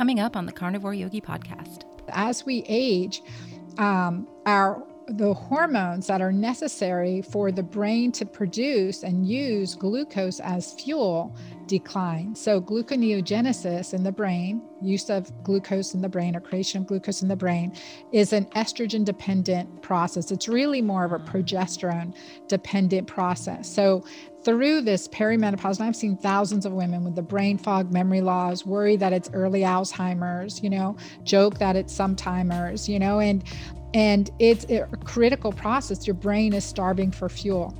coming up on the Carnivore Yogi podcast. As we age, um, our the hormones that are necessary for the brain to produce and use glucose as fuel decline. So, gluconeogenesis in the brain, use of glucose in the brain or creation of glucose in the brain, is an estrogen dependent process. It's really more of a progesterone dependent process. So, through this perimenopause, and I've seen thousands of women with the brain fog, memory loss, worry that it's early Alzheimer's, you know, joke that it's sometimers, you know, and and it's a critical process. Your brain is starving for fuel.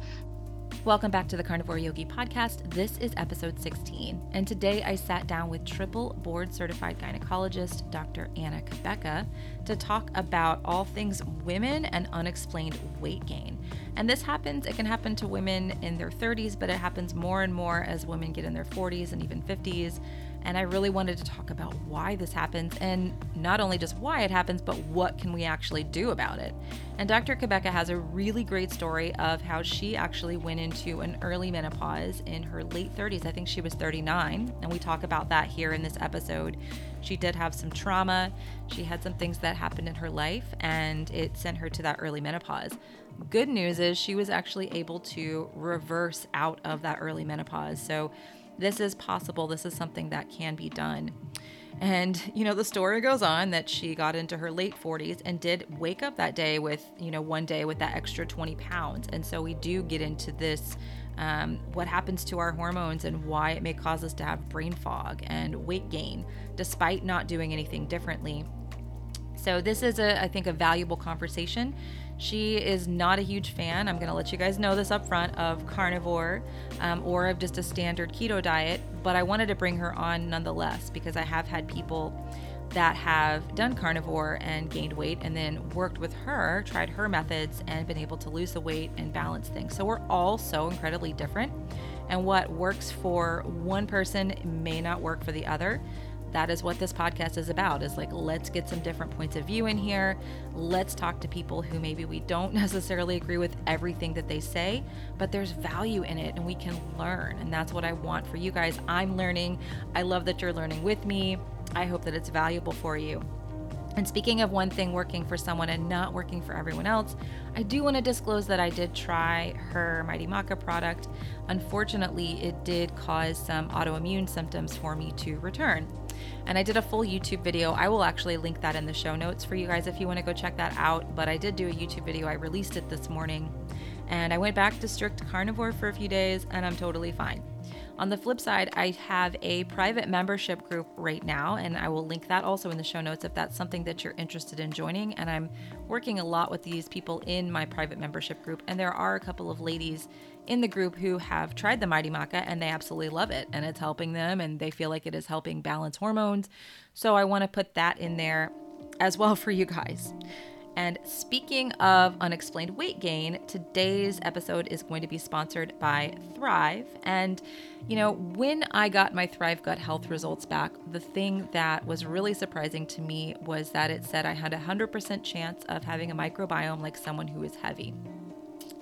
Welcome back to the Carnivore Yogi podcast. This is episode 16. And today I sat down with triple board certified gynecologist Dr. Anna Cabeca to talk about all things women and unexplained weight gain. And this happens, it can happen to women in their 30s, but it happens more and more as women get in their 40s and even 50s. And I really wanted to talk about why this happens and not only just why it happens, but what can we actually do about it. And Dr. Cabeca has a really great story of how she actually went into an early menopause in her late 30s. I think she was 39. And we talk about that here in this episode. She did have some trauma. She had some things that happened in her life, and it sent her to that early menopause. Good news is she was actually able to reverse out of that early menopause. So this is possible. This is something that can be done. And, you know, the story goes on that she got into her late 40s and did wake up that day with, you know, one day with that extra 20 pounds. And so we do get into this um, what happens to our hormones and why it may cause us to have brain fog and weight gain despite not doing anything differently. So, this is, a, I think, a valuable conversation she is not a huge fan, I'm to let you guys know this up front, of carnivore um, or of just a standard keto diet, but I wanted to bring her on nonetheless because I have had people that have done carnivore and gained weight and then worked with her, tried her methods, and been able to lose the weight and balance things. So we're all so incredibly different. And what works for one person may not work for the other that is what this podcast is about is like let's get some different points of view in here. Let's talk to people who maybe we don't necessarily agree with everything that they say but there's value in it and we can learn and that's what i want for you guys. I'm learning. I love that you're learning with me. I hope that it's valuable for you. And speaking of one thing working for someone and not working for everyone else, I do want to disclose that I did try her Mighty Maca product. Unfortunately, it did cause some autoimmune symptoms for me to return. And I did a full YouTube video. I will actually link that in the show notes for you guys if you want to go check that out. But I did do a YouTube video. I released it this morning. And I went back to strict carnivore for a few days and I'm totally fine. On the flip side, I have a private membership group right now, and I will link that also in the show notes if that's something that you're interested in joining. And I'm working a lot with these people in my private membership group, and there are a couple of ladies in the group who have tried the Mighty Maca and they absolutely love it, and it's helping them, and they feel like it is helping balance hormones. So I want to put that in there as well for you guys. And speaking of unexplained weight gain, today's episode is going to be sponsored by Thryve. And, you know, when I got my Thryve Gut Health results back, the thing that was really surprising to me was that it said I had a 100% chance of having a microbiome like someone who is heavy.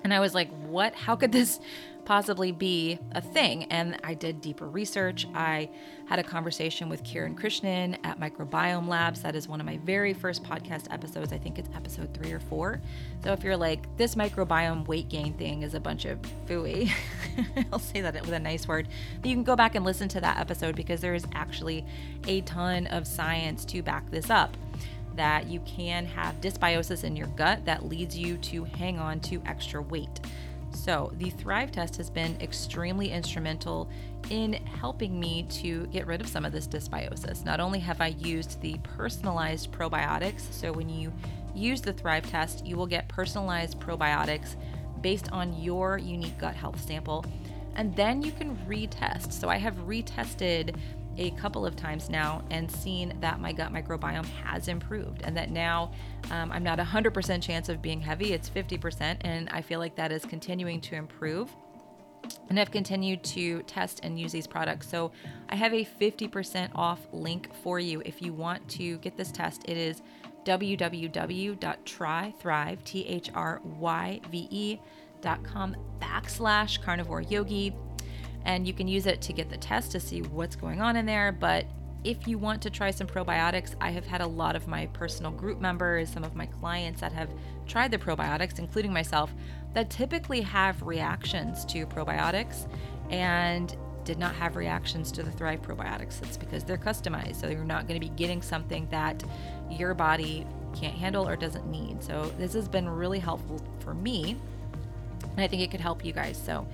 And I was like, what? How could this possibly be a thing? And I did deeper research. I had a conversation with Kiran Krishnan at Microbiome Labs. That is one of my very first podcast episodes. I think it's episode three or four. So if you're like, this microbiome weight gain thing is a bunch of fooey, I'll say that with a nice word, but you can go back and listen to that episode because there is actually a ton of science to back this up that you can have dysbiosis in your gut that leads you to hang on to extra weight. So, the Thryve test has been extremely instrumental in helping me to get rid of some of this dysbiosis. Not only have I used the personalized probiotics, so when you use the Thryve test, you will get personalized probiotics based on your unique gut health sample, and then you can retest. So, I have retested a couple of times now and seen that my gut microbiome has improved and that now um, I'm not 100% chance of being heavy, it's 50%, and I feel like that is continuing to improve. And I've continued to test and use these products. So I have a 50% off link for you if you want to get this test. It is www.trythryve, backslash carnivore yogi and you can use it to get the test to see what's going on in there. But if you want to try some probiotics, I have had a lot of my personal group members, some of my clients that have tried the probiotics, including myself, that typically have reactions to probiotics and did not have reactions to the Thryve probiotics. It's because they're customized. So you're not going to be getting something that your body can't handle or doesn't need. So this has been really helpful for me. And I think it could help you guys. So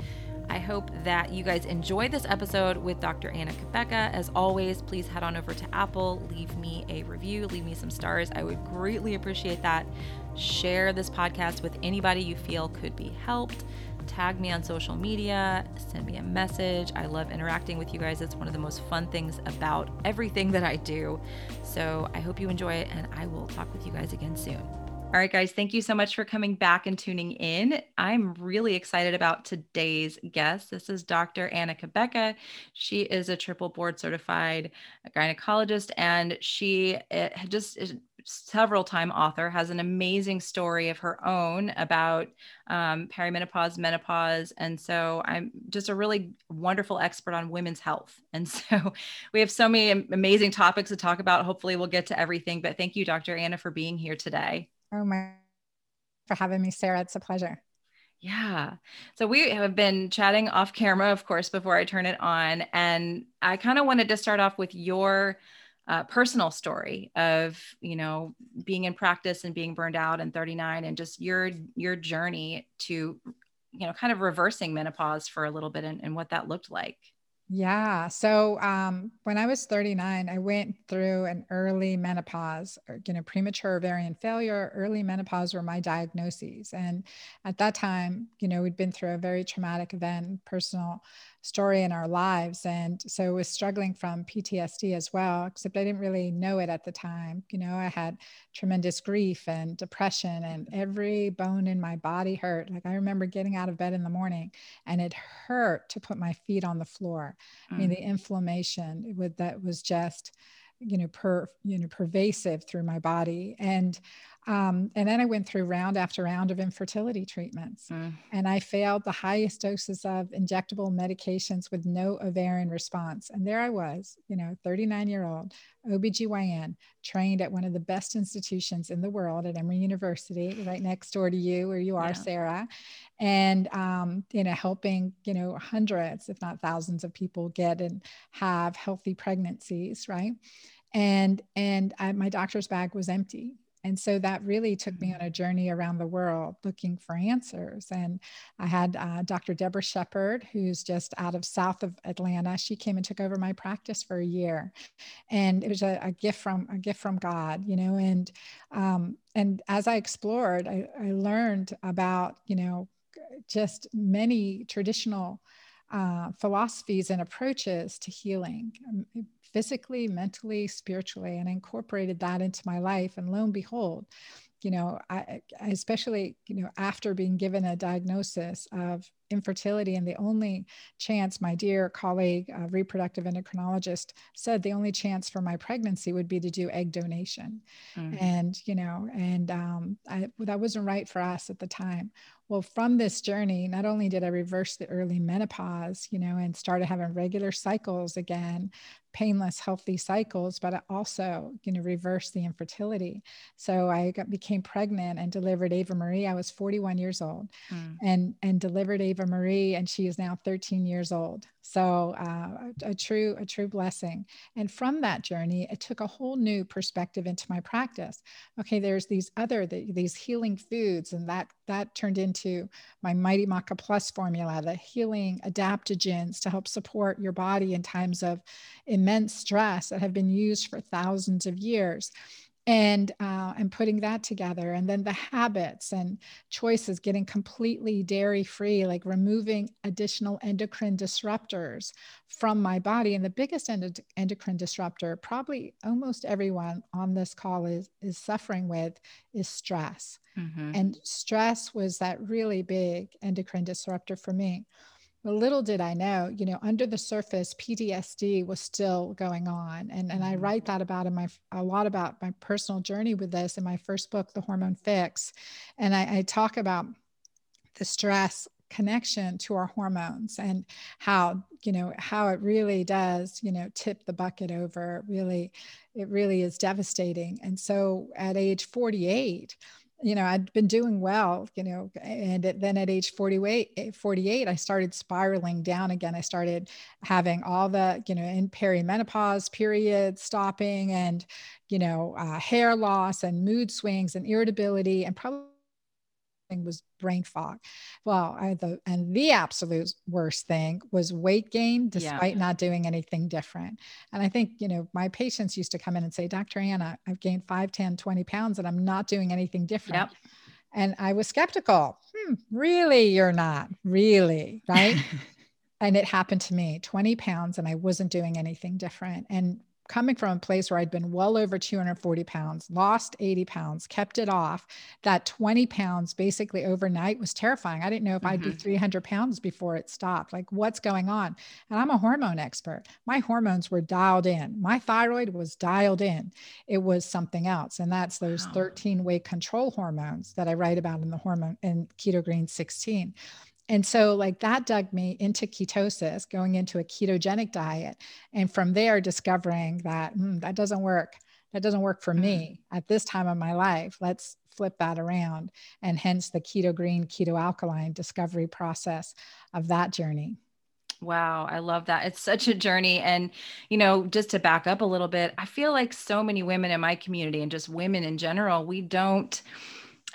I hope that you guys enjoy this episode with Dr. Anna Cabeca. As always, please head on over to Apple, leave me a review, leave me some stars. I would greatly appreciate that. Share this podcast with anybody you feel could be helped. Tag me on social media, send me a message. I love interacting with you guys. It's one of the most fun things about everything that I do. So I hope you enjoy it, and I will talk with you guys again soon. All right, guys, thank you so much for coming back and tuning in. I'm really excited about today's guest. This is Dr. Anna Cabeca. She is a triple board certified gynecologist, and she eh, just several time author, has an amazing story of her own about um, perimenopause, menopause. And so I'm just a really wonderful expert on women's health. And so we have so many amazing topics to talk about. Hopefully, we'll get to everything. But thank you, Dr. Anna, for being here today. Oh, my, for having me, Sarah. It's a pleasure. Yeah. So we have been chatting off camera, of course, before I turn it on. And I kind of wanted to start off with your uh, personal story of, you know, being in practice and being burned out in 39 and just your, your journey to, you know, kind of reversing menopause for a little bit and, and what that looked like. Yeah. So um, when I was 39, I went through an early menopause, or, you know, premature ovarian failure, early menopause were my diagnoses. And at that time, you know, we'd been through a very traumatic event, personal story in our lives. And so I was struggling from PTSD as well, except I didn't really know it at the time. You know, I had tremendous grief and depression, and every bone in my body hurt. Like I remember getting out of bed in the morning and it hurt to put my feet on the floor. Mm. I mean, mm. the inflammation with that was just you know per you know pervasive through my body and um, and then I went through round after round of infertility treatments. Mm. And I failed the highest doses of injectable medications with no ovarian response. And there I was, you know, 39 year old OBGYN, trained at one of the best institutions in the world at Emory University, right next door to you, where you are, yeah. Sarah. And, um, you know, helping, you know, hundreds, if not thousands of people get and have healthy pregnancies, right? and and I, my doctor's bag was empty and so that really took me on mm-hmm. a journey around the world looking for answers. And I had uh, Dr. Deborah Shepard, who's just out of south of Atlanta. She came and took over my practice for a year, and it was a, a gift from a gift from God, you know. And um, and as I explored, I, I learned about you know just many traditional uh, philosophies and approaches to healing um, physically, mentally, spiritually, and incorporated that into my life. And lo and behold, you know, I, especially, you know, after being given a diagnosis of infertility, and the only chance, my dear colleague, uh, reproductive endocrinologist, said the only chance for my pregnancy would be to do egg donation. Mm-hmm. And, you know, and um, I, that wasn't right for us at the time. Well, from this journey, not only did I reverse the early menopause, you know, and started having regular cycles again, painless, healthy cycles, but I also, you know, reversed the infertility. So I got, became pregnant and delivered Ava Marie. I was 41 years old mm. and, and delivered Ava Marie, and she is now 13 years old. So uh, a, a true, a true blessing. And from that journey, it took a whole new perspective into my practice. Okay, there's these other, the, these healing foods, and that that turned into my Mighty Maca Plus formula, the healing adaptogens to help support your body in times of immense stress that have been used for thousands of years and uh, and putting that together and then the habits and choices getting completely dairy free like removing additional endocrine disruptors from my body and the biggest end- endocrine disruptor probably almost everyone on this call is is suffering with is stress mm-hmm. and stress was that really big endocrine disruptor for me little did I know, you know, under the surface, PTSD was still going on. And, and I mm-hmm. write that about in my, a lot about my personal journey with this in my first book, The Hormone Fix. And I, I talk about the stress connection to our hormones and how you know how it really does you know tip the bucket over really it really is devastating and so at age 48 you know i'd been doing well you know and then at age 48 48 i started spiraling down again. I started having all the you know in perimenopause period stopping and you know uh, hair loss and mood swings and irritability and probably was brain fog. Well, I, the and the absolute worst thing was weight gain despite yeah. not doing anything different. And I think, you know, my patients used to come in and say, Dr. Anna, I've gained 5, 10, 20 pounds and I'm not doing anything different. Yep. And I was skeptical. Hmm, really, you're not really, right? and it happened to me 20 pounds and I wasn't doing anything different. And coming from a place where I'd been well over 240 pounds, lost 80 pounds, kept it off, that 20 pounds basically overnight was terrifying. I didn't know if mm-hmm. I'd be mm-hmm. 300 pounds before it stopped. Like, what's going on? And I'm a hormone expert. My hormones were dialed in. My thyroid was dialed in. It was something else. And that's those 13 way control hormones that I write about in the hormone in Keto Green 16. And so, like, that dug me into ketosis, going into a ketogenic diet. And from there, discovering that mm, that doesn't work. That doesn't work for me mm-hmm. at this time of my life. Let's flip that around. And hence the keto green, keto alkaline discovery process of that journey. Wow, I love that. It's such a journey. And, you know, just to back up a little bit, I feel like so many women in my community and just women in general, we don't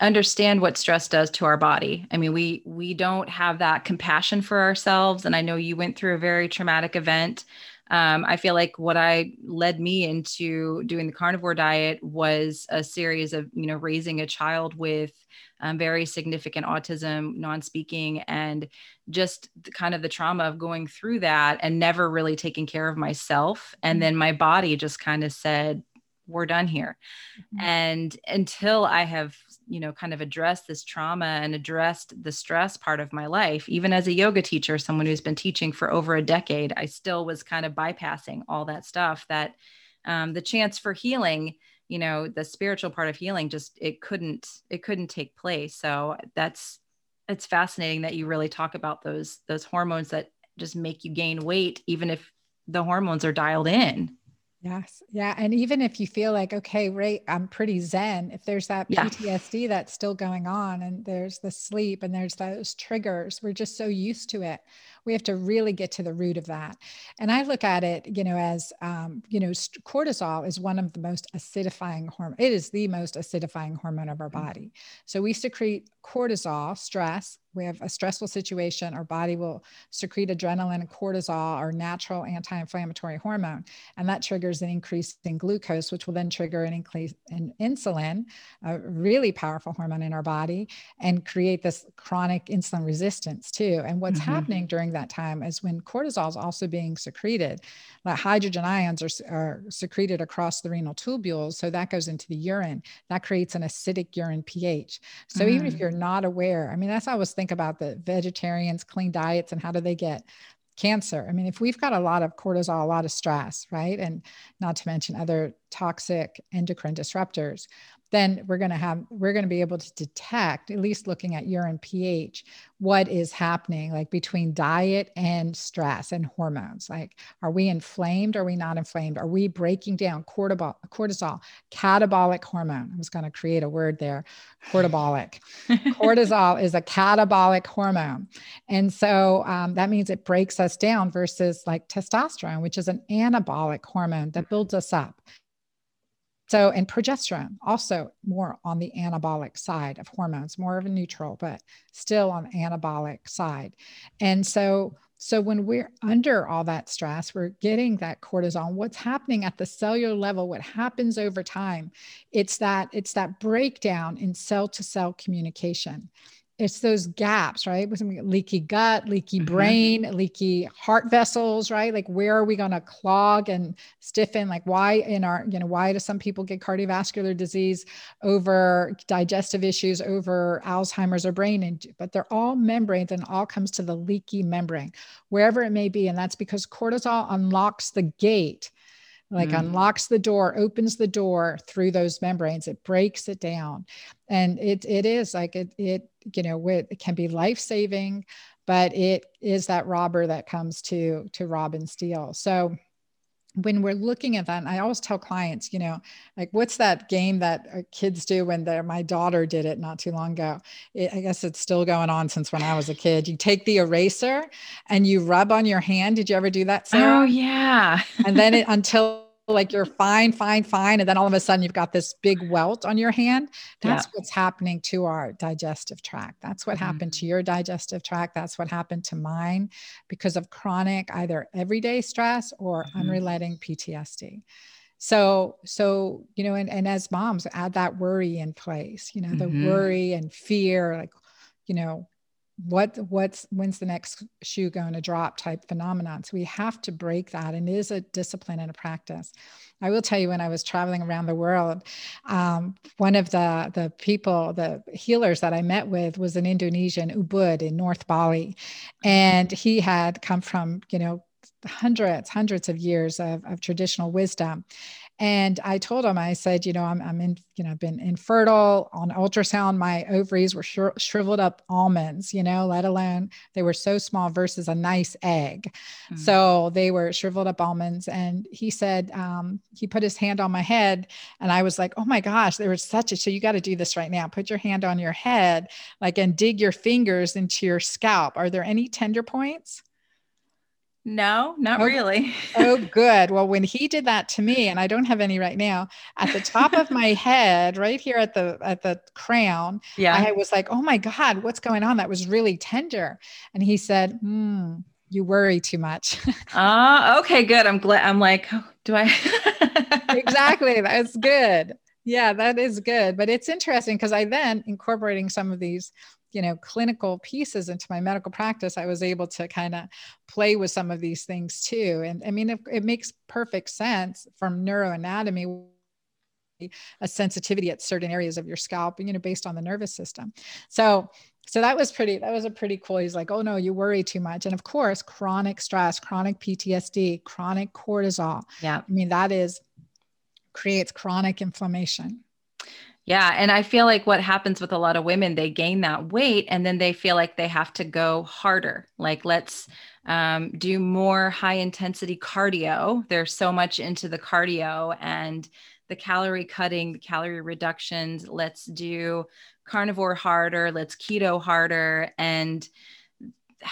understand what stress does to our body. I mean, we we don't have that compassion for ourselves. And I know you went through a very traumatic event. Um, I feel like what I led me into doing the carnivore diet was a series of, you know, raising a child with um, very significant autism, non-speaking, and just the, kind of the trauma of going through that and never really taking care of myself. And mm-hmm. then my body just kind of said, "We're done here." Mm-hmm. And until I have you know kind of addressed this trauma and addressed the stress part of my life. Even as a yoga teacher someone who's been teaching for over a decade i still was kind of bypassing all that stuff that um, the chance for healing you know the spiritual part of healing just it couldn't it couldn't take place. So that's it's fascinating that you really talk about those those hormones that just make you gain weight even if the hormones are dialed in Yes. Yeah. And even if you feel like, okay, right, I'm pretty zen, if there's that yeah. PTSD that's still going on and there's the sleep and there's those triggers, we're just so used to it. We have to really get to the root of that. And I look at it, you know, as, um, you know, cortisol is one of the most acidifying hormone. It is the most acidifying hormone of our mm. body. So we secrete cortisol, stress, we have a stressful situation, our body will secrete adrenaline and cortisol, our natural anti inflammatory hormone. And that triggers an increase in glucose, which will then trigger an increase in insulin, a really powerful hormone in our body, and create this chronic insulin resistance too. And what's mm-hmm. happening during that time is when cortisol is also being secreted, like hydrogen ions are, are secreted across the renal tubules. So that goes into the urine. That creates an acidic urine pH. So mm. even if mm. you're not aware, I mean, that's I always think about the vegetarians, clean diets, and how do they get cancer? I mean, if we've got a lot of cortisol, a lot of stress, right? And not to mention other toxic endocrine disruptors, then we're going to have we're going to be able to detect at least looking at urine ph what is happening like between diet and stress and hormones. Like are we inflamed? Are we not inflamed? Are we breaking down cortisol cortisol catabolic hormone? I was going to create a word there cortisol cortisol is a catabolic hormone. And so um, that means it breaks us down versus like testosterone which is an anabolic hormone that builds us up so, and progesterone, also more on the anabolic side of hormones, more of a neutral, but still on the anabolic side. And so, so when we're under all that stress, we're getting that cortisol. What's happening at the cellular level, what happens over time, it's that it's that breakdown in cell to cell communication it's those gaps, right? With leaky gut, leaky mm-hmm. brain, leaky heart vessels, right? Like where are we going to clog and stiffen? Like why in our, you know, why do some people get cardiovascular disease over digestive issues, over Alzheimer's or brain? And but they're all membranes and all comes to the leaky membrane, wherever it may be. And that's because cortisol unlocks the gate like mm. unlocks the door opens the door through those membranes it breaks it down and it it is like it it you know, it can be life saving, but it is that robber that comes to to rob and steal. So when we're looking at that, and I always tell clients, you know, like what's that game that uh, kids do when they're, my daughter did it not too long ago. It, I guess it's still going on since when I was a kid. You take the eraser and you rub on your hand. Did you ever do that? Sarah? Oh yeah. and then it, until like you're fine, fine, fine. And then all of a sudden you've got this big welt on your hand. That's yeah. what's happening to our digestive tract. That's what mm-hmm. happened to your digestive tract. That's what happened to mine because of chronic, either everyday stress or mm-hmm. unrelenting PTSD. So, so, you know, and, and as moms add that worry in place, you know, the mm-hmm. worry and fear, like, you know, what what's when's the next shoe going to drop type phenomenon. So we have to break that and it is a discipline and a practice. I will tell you when i was traveling around the world um, one of the the people the healers that i met with was an indonesian ubud in north bali. And he had come from you know hundreds hundreds of years of, of traditional wisdom and I told him, I said, you know, I'm, I'm in, you know, I've been infertile on ultrasound. My ovaries were shri- shriveled up almonds, you know, let alone they were so small versus a nice egg. Mm-hmm. So they were shriveled up almonds. And he said, um, he put his hand on my head and I was like, oh my gosh, there was such a, so you got to do this right now. Put your hand on your head, like, and dig your fingers into your scalp. Are there any tender points? No, not oh, really. oh, good. Well, when he did that to me, and I don't have any right now, at the top of my head, right here at the at the crown, yeah, I was like, "Oh my God, what's going on?" That was really tender. And he said, "Hmm, you worry too much." Ah, uh, okay, good. I'm glad. I'm like, oh, do I? exactly. That's good. Yeah, that is good. But it's interesting because I then incorporating some of these you know clinical pieces into my medical practice i was able to kind of play with some of these things too. And i mean it, it makes perfect sense from neuroanatomy a sensitivity at certain areas of your scalp you know based on the nervous system. So so that was pretty that was a pretty cool he's like oh no you worry too much. And of course chronic stress chronic ptsd chronic cortisol. Yeah. I mean that is creates chronic inflammation yeah. And I feel like what happens with a lot of women, they gain that weight and then they feel like they have to go harder. Like, let's um, do more high intensity cardio. They're so much into the cardio and the calorie cutting, the calorie reductions. Let's do carnivore harder. Let's keto harder. And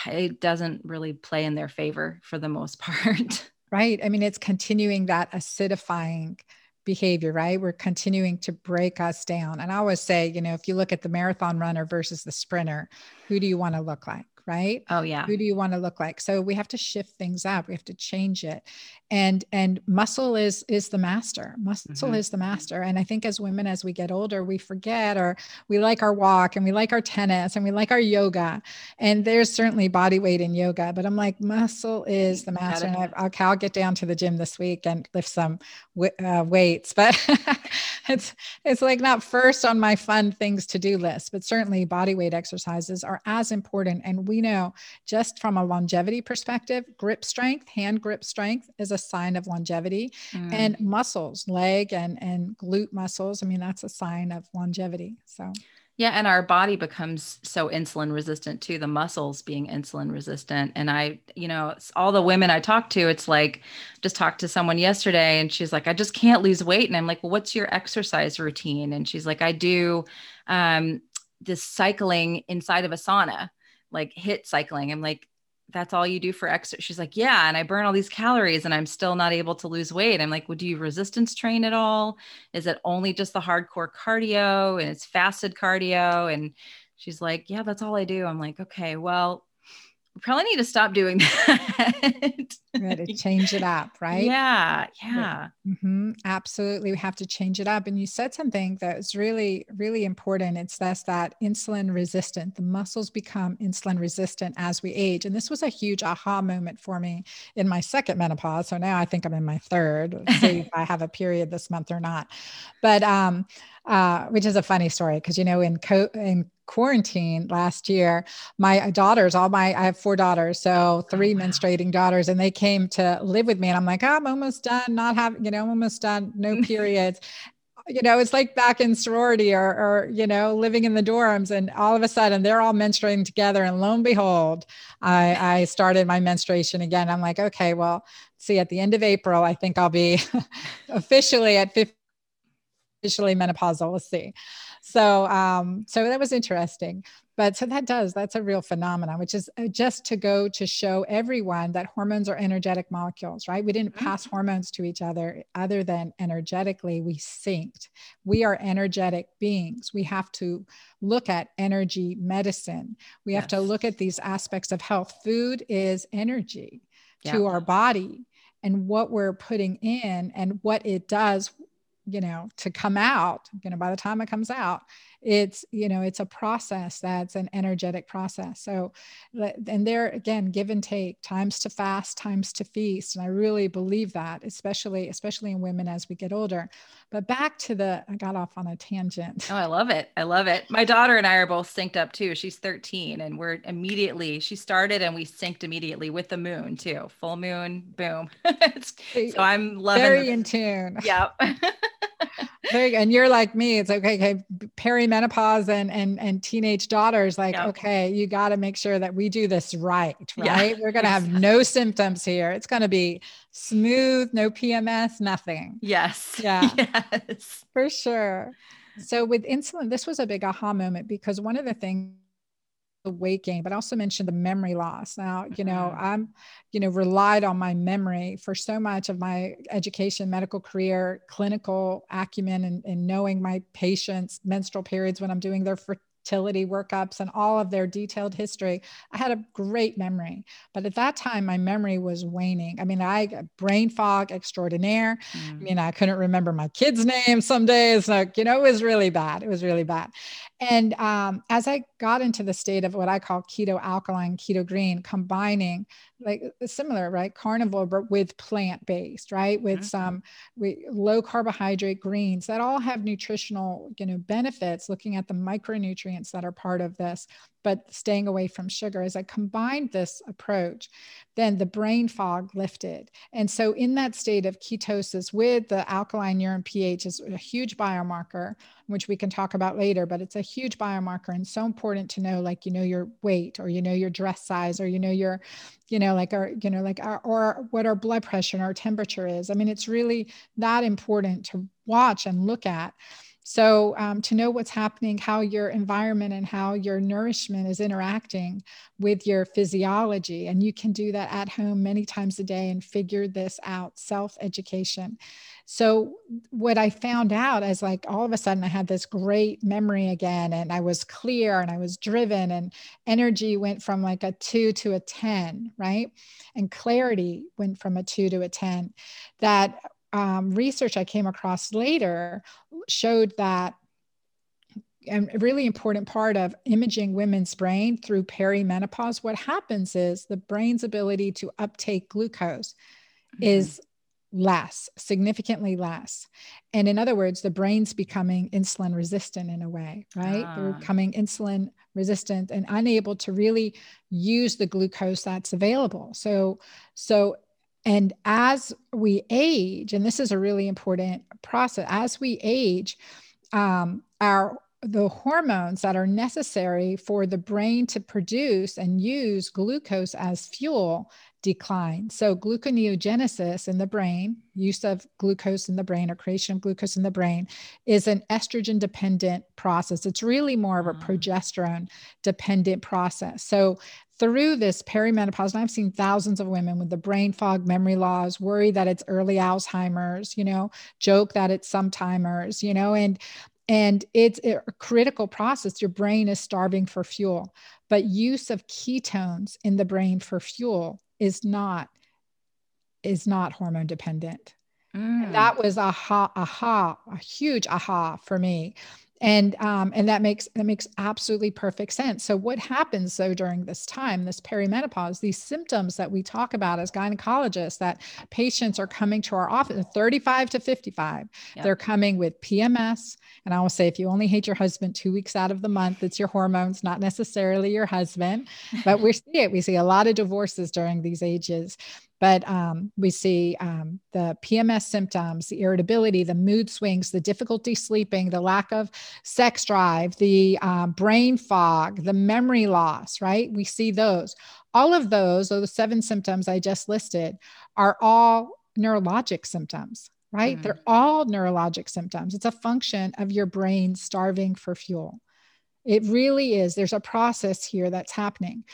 it doesn't really play in their favor for the most part. Right. I mean, it's continuing that acidifying behavior, right? We're continuing to break us down. And I always say, you know, if you look at the marathon runner versus the sprinter, who do you want to look like? Right? Oh yeah. Who do you want to look like? So we have to shift things up we have to change it. And and muscle is is the master. Muscle mm-hmm. is the master. And i think as women as we get older we forget or we like our walk and we like our tennis and we like our yoga. And there's certainly body weight in yoga but i'm like muscle is the master. And I, okay, i'll get down to the gym this week and lift some uh, weights but it's it's like not first on my fun things to do list but certainly body weight exercises are as important. And we know just from a longevity perspective grip strength hand grip strength is a sign of longevity. Mm. And muscles, leg and, and glute muscles, I mean, that's a sign of longevity. So, yeah, and our body becomes so insulin resistant too, the muscles being insulin resistant. And I, you know, all the women I talk to, it's like just talked to someone yesterday and she's like, I just can't lose weight. And I'm like, well, what's your exercise routine? And she's like, I do um, this cycling inside of a sauna, like HIIT cycling. I'm like, that's all you do for exercise. She's like, yeah. And I burn all these calories and I'm still not able to lose weight. I'm like, well, do you resistance train at all? Is it only just the hardcore cardio and it's fasted cardio? And she's like, yeah, that's all I do. I'm like, okay, well, we probably need to stop doing that. to change it up, right? Yeah, yeah. Mm-hmm. Absolutely. We have to change it up. And you said something that was really, really important. It's that's that insulin resistant. The muscles become insulin resistant as we age. And this was a huge aha moment for me in my second menopause. So now I think I'm in my third. See if I have a period this month or not. But um, uh, which is a funny story because you know in co- in quarantine last year, my daughters, all my, I have four daughters, so three oh, wow. menstruating daughters, and they came to live with me. And I'm like, oh, I'm almost done, not having, you know, I'm almost done, no periods you know, it's like back in sorority or, or, you know, living in the dorms and all of a sudden they're all menstruating together. And lo and behold, I, I started my menstruation again. I'm like, okay, well, see, at the end of April, I think I'll be officially at 50, officially menopausal. We'll see. So, um, so that was interesting but so that does that's a real phenomenon which is uh, just to go to show everyone that hormones are energetic molecules right we didn't pass mm-hmm. hormones to each other other than energetically we synced we are energetic beings we have to look at energy medicine we yes. have to look at these aspects of health food is energy yeah. to our body and what we're putting in and what it does you know to come out you know by the time it comes out it's you know it's a process that's an energetic process. So and there again give and take times to fast times to feast and i really believe that especially especially in women as we get older. But back to the i got off on a tangent. Oh i love it. I love it. My daughter and i are both synced up too. She's 13 and we're immediately she started and we synced immediately with the moon too. Full moon boom. So i'm loving very in tune. Yep. And you're like me. It's okay. Okay. Perimenopause and and and teenage daughters. Like, yep. okay, you got to make sure that we do this right. Right. Yeah, We're gonna have no symptoms here. It's gonna be smooth, no PMS, nothing. Yes. Yeah. Yes. For sure. So with insulin, this was a big aha moment because one of the things the weight gain, but I also mentioned the memory loss. Now, you know, mm-hmm. I'm, you know, relied on my memory for so much of my education, medical career, clinical acumen, and, and knowing my patients' menstrual periods when I'm doing their fertility workups and all of their detailed history. I had a great memory, but at that time, my memory was waning. I mean, I got brain fog extraordinaire. Mm. I mean, I couldn't remember my kids' names some days. Like, you know, it was really bad. It was really bad. And um, as I got into the state of what I call keto alkaline, keto green, combining like similar, right? Carnivore, but with plant based, right? With mm-hmm. some we, low carbohydrate greens that all have nutritional, you know, benefits. Looking at the micronutrients that are part of this, but staying away from sugar. As I combined this approach, then the brain fog lifted. And so, in that state of ketosis with the alkaline urine pH is a huge biomarker, which we can talk about later, but it's a huge biomarker and so important to know, like, you know, your weight or, you know, your dress size or, you know, your, you know, like our, you know, like our, or what our blood pressure and our temperature is. I mean, it's really that important to watch and look at. So, um, to know what's happening, how your environment and how your nourishment is interacting with your physiology. And you can do that at home many times a day and figure this out self education. So, what I found out is like all of a sudden I had this great memory again, and I was clear and I was driven, and energy went from like a two to a 10, right? And clarity went from a two to a 10. That um, research I came across later showed that and a really important part of imaging women's brain through perimenopause, what happens is the brain's ability to uptake glucose mm-hmm. is less, significantly less. And in other words, the brain's becoming insulin resistant in a way, right? Ah. They're becoming insulin resistant and unable to really use the glucose that's available. So, so and as we age, and this is a really important process, as we age, um, our the hormones that are necessary for the brain to produce and use glucose as fuel decline. So, gluconeogenesis in the brain, use of glucose in the brain or creation of glucose in the brain, is an estrogen dependent process. It's really more of a mm. progesterone dependent process. So, through this perimenopause, and I've seen thousands of women with the brain fog, memory loss, worry that it's early Alzheimer's, you know, joke that it's sometimers, you know, and and it's a critical process. Your brain is starving for fuel, but use of ketones in the brain for fuel is not is not hormone dependent. Mm. That was aha, aha, a huge aha for me and um, and that makes that makes absolutely perfect sense. So what happens though during this time this perimenopause these symptoms that we talk about as gynecologists that patients are coming to our office 35 to 55 yep. they're coming with pms and i will say if you only hate your husband two weeks out of the month it's your hormones not necessarily your husband. But we see it. We see a lot of divorces during these ages but um, we see um, the PMS symptoms, the irritability, the mood swings, the difficulty sleeping, the lack of sex drive, the um, brain fog, the memory loss, right? We see those. All of those, those seven symptoms I just listed, are all neurologic symptoms right? Mm. They're all neurologic symptoms. It's a function of your brain starving for fuel. It really is. There's a process here that's happening.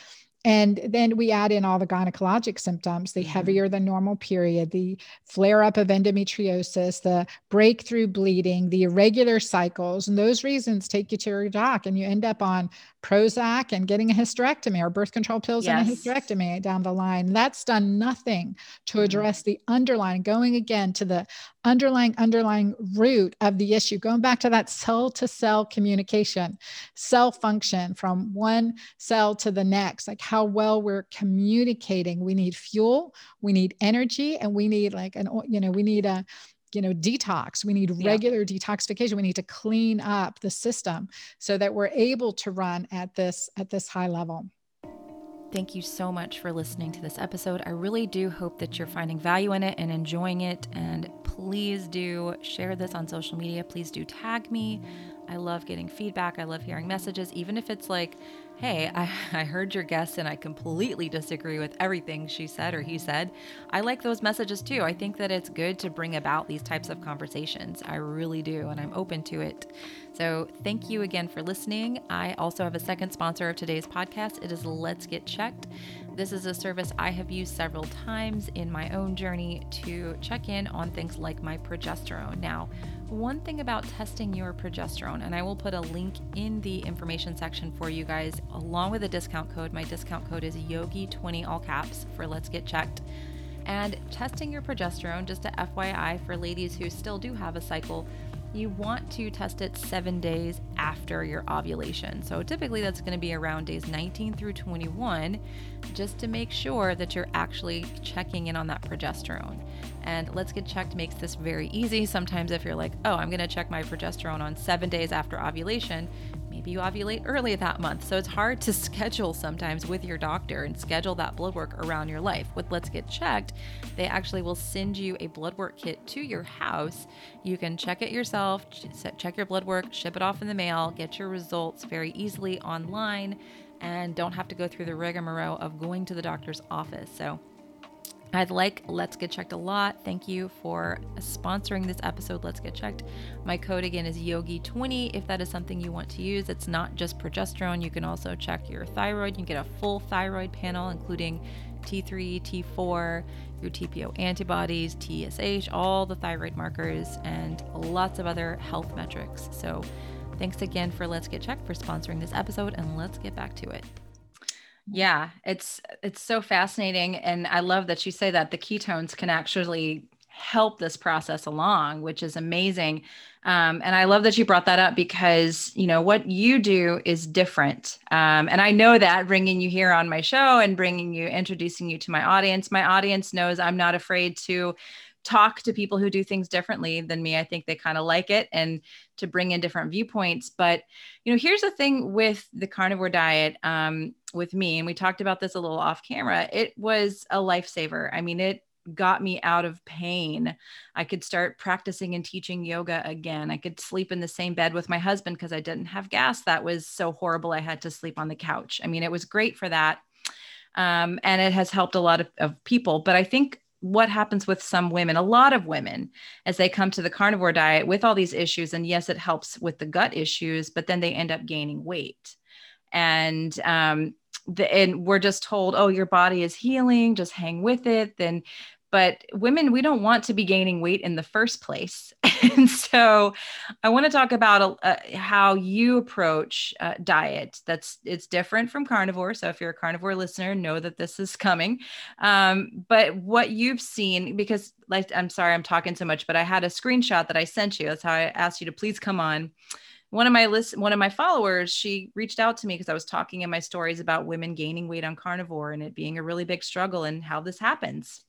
And then we add in all the gynecologic symptoms the mm-hmm. heavier than normal period, the flare up of endometriosis, the breakthrough bleeding, the irregular cycles. And those reasons take you to your doc, and you end up on Prozac and getting a hysterectomy or birth control pills yes. and a hysterectomy down the line. That's done nothing to mm-hmm. address the underlying, going again to the underlying, underlying root of the issue, going back to that cell to cell communication, cell function from one cell to the next, like how well we're communicating. We need fuel, we need energy, and we need like an, you know, we need a, you know detox we need regular yeah. detoxification we need to clean up the system so that we're able to run at this at this high level Thank you so much for listening to this episode. I really do hope that you're finding value in it and enjoying it. And please do share this on social media. Please do tag me. I love getting feedback. I love hearing messages, even if it's like, hey, I, I heard your guest and I completely disagree with everything she said or he said. I like those messages too. I think that it's good to bring about these types of conversations. I really do, and I'm open to it. So thank you again for listening. I also have a second sponsor of today's podcast. It is Let's Get Checked. This is a service I have used several times in my own journey to check in on things like my progesterone. Now, one thing about testing your progesterone, and I will put a link in the information section for you guys, along with a discount code. My discount code is Yogi20 all caps for Let's Get Checked. And testing your progesterone, just a FYI for ladies who still do have a cycle, you want to test it seven days after your ovulation. So typically that's going to be around days 19 through 21, just to make sure that you're actually checking in on that progesterone. And Let's Get Checked makes this very easy. Sometimes if you're like, oh, I'm going to check my progesterone on seven days after ovulation, maybe you ovulate early that month. So it's hard to schedule sometimes with your doctor and schedule that blood work around your life. With Let's Get Checked, they actually will send you a blood work kit to your house. You can check it yourself, check your blood work, ship it off in the mail, get your results very easily online, and don't have to go through the rigmarole of going to the doctor's office. So I'd like Let's Get Checked a lot. Thank you for sponsoring this episode, Let's Get Checked. My code again is Yogi20 if that is something you want to use. It's not just progesterone, you can also check your thyroid. You get a full thyroid panel, including T3, T4, your TPO antibodies, TSH, all the thyroid markers, and lots of other health metrics. So, thanks again for Let's Get Checked for sponsoring this episode, and let's get back to it. Yeah, it's it's so fascinating and I love that you say that the ketones can actually help this process along, which is amazing. Um, and I love that you brought that up because you know what you do is different. Um, and I know that bringing you here on my show and bringing you, introducing you to my audience. My audience knows I'm not afraid to talk to people who do things differently than me. I think they kind of like it and to bring in different viewpoints. But, you know, here's the thing with the carnivore diet um, with me, and we talked about this a little off camera, it was a lifesaver. I mean, it got me out of pain. I could start practicing and teaching yoga again. I could sleep in the same bed with my husband because I didn't have gas. That was so horrible. I had to sleep on the couch. I mean, it was great for that. Um, and it has helped a lot of, of people. But I think what happens with some women, a lot of women, as they come to the carnivore diet with all these issues. And yes, it helps with the gut issues, but then they end up gaining weight. And um, the, and we're just told, oh, your body is healing, just hang with it. Then but women we don't want to be gaining weight in the first place and so i want to talk about uh, how you approach uh, diet that's it's different from carnivore so if you're a carnivore listener know that this is coming um, but what you've seen because like i'm sorry i'm talking so much but i had a screenshot that i sent you that's how i asked you to please come on one of my list one of my followers she reached out to me because i was talking in my stories about women gaining weight on carnivore and it being a really big struggle and how this happens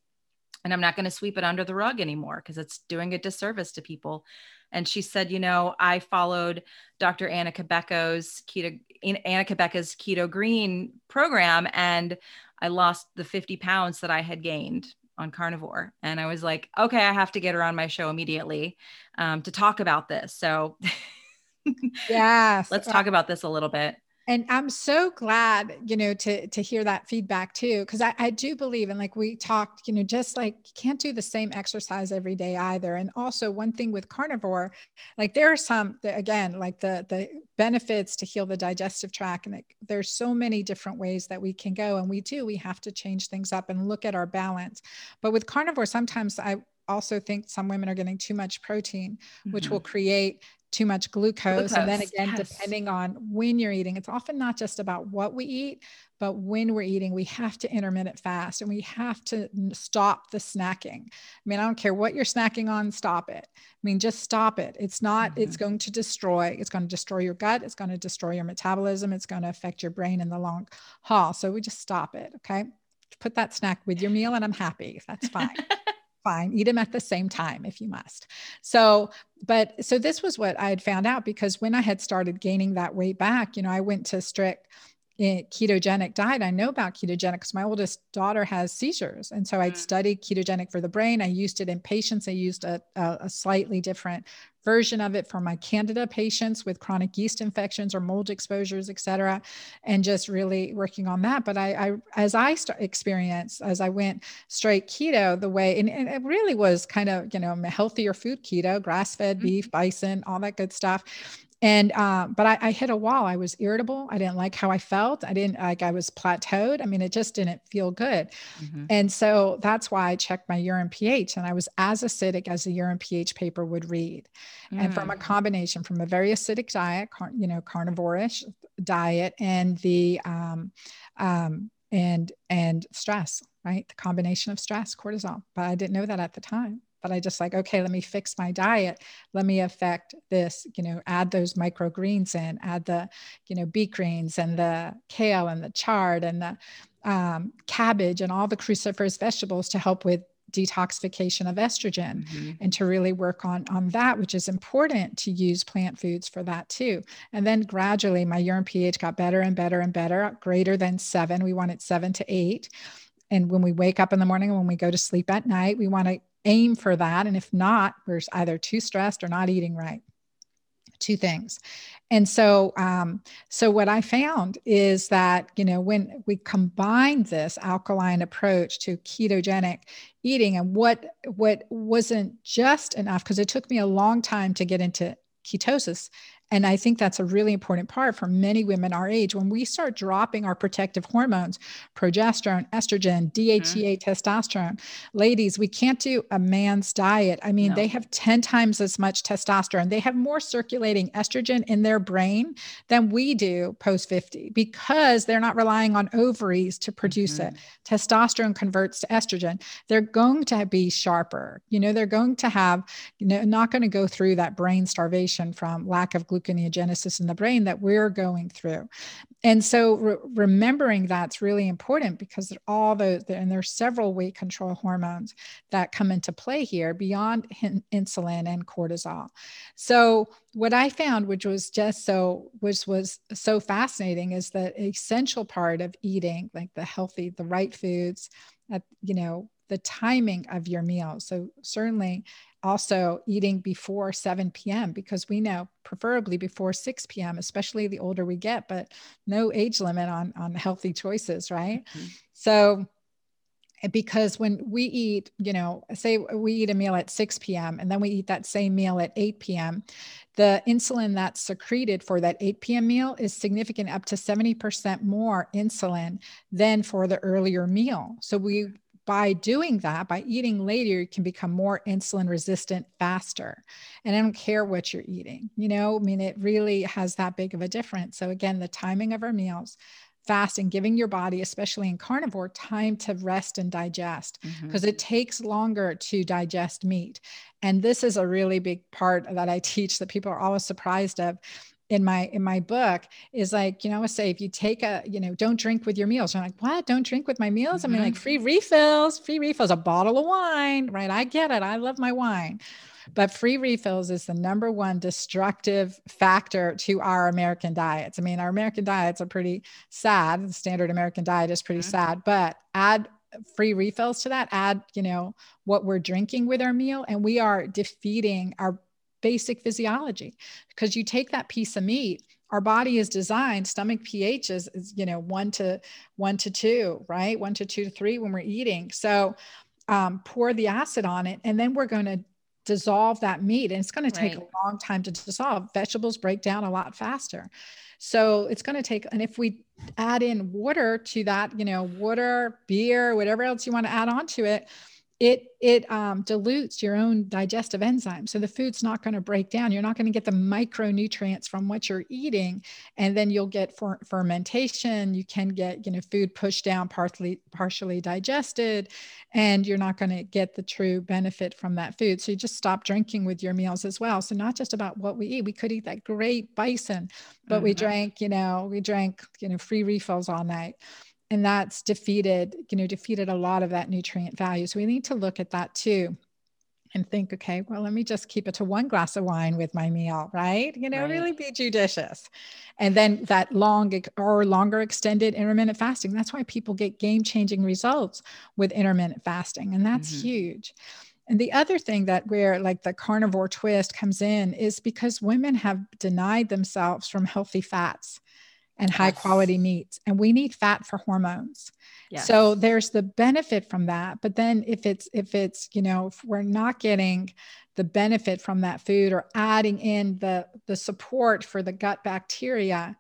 and I'm not going to sweep it under the rug anymore because it's doing a disservice to people. And she said, you know, I followed Dr. Anna Cabeco's keto, Anna Cabeca's keto green program, and I lost the 50 pounds that I had gained. on carnivore. And I was like, okay, I have to get her on my show immediately um, to talk about this. So, yes, let's talk about this a little bit and i'm so glad you know to to hear that feedback too because I, I do believe and like we talked you know just like you can't do the same exercise every day either and also one thing with carnivore like there are some again like the the benefits to heal the digestive tract and like, there's so many different ways that we can go and we do we have to change things up and look at our balance but with carnivore sometimes i also think some women are getting too much protein, mm-hmm. which will mm-hmm. create too much glucose. glucose. And then again, yes. depending on when you're eating, it's often not just about what we eat, but when we're eating, we have to intermittent fast and we have to stop the snacking. I mean, I don't care what you're snacking on, stop it. I mean, just stop it. It's not, mm-hmm. it's going to destroy, it's going to destroy your gut, it's going to destroy your metabolism, it's going to affect your brain in the long haul. So we just stop it. Okay. Put that snack with your meal and I'm happy. That's fine. fine. Eat them at the same time if you must. So, but so this was what I had found out because when I had started gaining that weight back, you know, I went to strict ketogenic diet. I know about ketogenic because my oldest daughter has seizures. And so I'd mm. studied ketogenic for the brain. I used it in patients. I used a, a, a slightly different version of it for my candida patients with chronic yeast infections or mold exposures, et cetera, and just really working on that. But I, I as I start experience, as I went straight keto, the way, and, and, it really was kind of, you know, healthier food keto, grass fed mm-hmm. beef, bison, all that good stuff and uh, but I, I, hit a wall i was irritable i didn't like how i felt i didn't like i was plateaued i mean it just didn't feel good mm-hmm. and so that's why i checked my urine ph and i was as acidic as the urine ph paper would read mm. and from a mm. combination from a very acidic diet car, you know carnivorish diet and the um, um, and and stress right the combination of stress cortisol but i didn't know that at the time but I just like, okay, let me fix my diet. Let me affect this, you know, add those microgreens in, add the, you know, beet greens and the kale and the chard and the um, cabbage and all the cruciferous vegetables to help with detoxification of estrogen mm-hmm. and to really work on on that which is important to use plant foods for that too and then gradually my urine ph got better and better and better greater than 7 we want it 7 to 8 and when we wake up in the morning and when we go to sleep at night we want to aim for that. And if not, we're either too stressed or not eating right. Two things. And so, um, so what I found is that, you know, when we combine this alkaline approach to ketogenic eating and what, what wasn't just enough, because it took me a long time to get into ketosis and I think that's a really important part for many women our age. When we start dropping our protective hormones, progesterone, estrogen, DHEA, mm-hmm. testosterone, ladies, we can't do a man's diet. I mean, no. they have 10 times as much testosterone. They have more circulating estrogen in their brain than we do post 50 because they're not relying on ovaries to produce mm-hmm. it. Testosterone converts to estrogen. They're going to be sharper. You know, they're going to have, you know, not going to go through that brain starvation from lack of gluconeogenesis in the brain that we're going through. And so re- remembering that's really important because all those, and there's several weight control hormones that come into play here beyond in- insulin and cortisol. So what I found, which was just so, which was so fascinating is the essential part of eating like the healthy, the right foods, at, you know, the timing of your meals. So certainly also eating before 7 p.m. because we know preferably before 6 p.m., especially the older we get, but no age limit on, on healthy choices, right? Mm-hmm. So because when we eat, you know, say we eat a meal at 6 p.m. and then we eat that same meal at 8 p.m., the insulin that's secreted for that 8 p.m. meal is significant up to 70% more insulin than for the earlier meal. So we by doing that, by eating later, you can become more insulin resistant faster. And I don't care what you're eating, you know, I mean, it really has that big of a difference. So, again, the timing of our meals, fast and giving your body, especially in carnivore, time to rest and digest because mm-hmm. it takes longer to digest meat. And this is a really big part that I teach that people are always surprised of in my in my book is like you know I say if you take a you know don't drink with your meals. I'm like what? Don't drink with my meals? Mm-hmm. i mean like free refills free refills a bottle of wine right? I get it. I love my wine. But free refills is the number one destructive factor to our american diets. I mean our american diets are pretty sad. The standard american diet is pretty mm-hmm. sad. But add free refills to that, add, you know, what we're drinking with our meal, and we are defeating our basic physiology. Because you take that piece of meat our body is designed stomach ph is, is, you know one to one to two right? One to two to three when we're eating. So um, pour the acid on it and then we're going to dissolve that meat and it's going to take right. a long time to dissolve. Vegetables break down a lot faster. So it's going to take and if we add in water to that you know water beer whatever else you want to add on to it it it um, dilutes your own digestive enzymes. So the food's not going to break down. You're not going to get the micronutrients from what you're eating and then you'll get fer- fermentation. You can get you know food pushed down partially partially digested and you're not going to get the true benefit from that food. So you just stop drinking with your meals as well. So not just about what we eat. We could eat that great bison but mm-hmm. we drank you know we drank you know free refills all night and that's defeated you know defeated a lot of that nutrient value. So we need to look at that too and think okay well let me just keep it to one glass of wine with my meal right? You know right. really be judicious. And then that long or longer extended intermittent fasting that's why people get game changing results with intermittent fasting and that's mm-hmm. huge. And the other thing that where like the carnivore twist comes in is because women have denied themselves from healthy fats and high quality meats and we need fat for hormones. Yes. so there's the benefit from that but then if it's if it's you know if we're not getting the benefit from that food or adding in the the support for the gut bacteria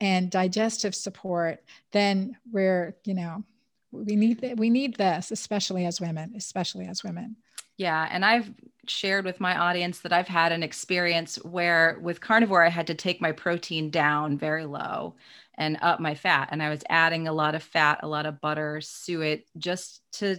and digestive support then we're you know we need that we need this especially as women especially as women yeah. And I've shared with my audience that I've had an experience where with carnivore, I had to take my protein down very low and up my fat. And I was adding a lot of fat, a lot of butter, suet, just to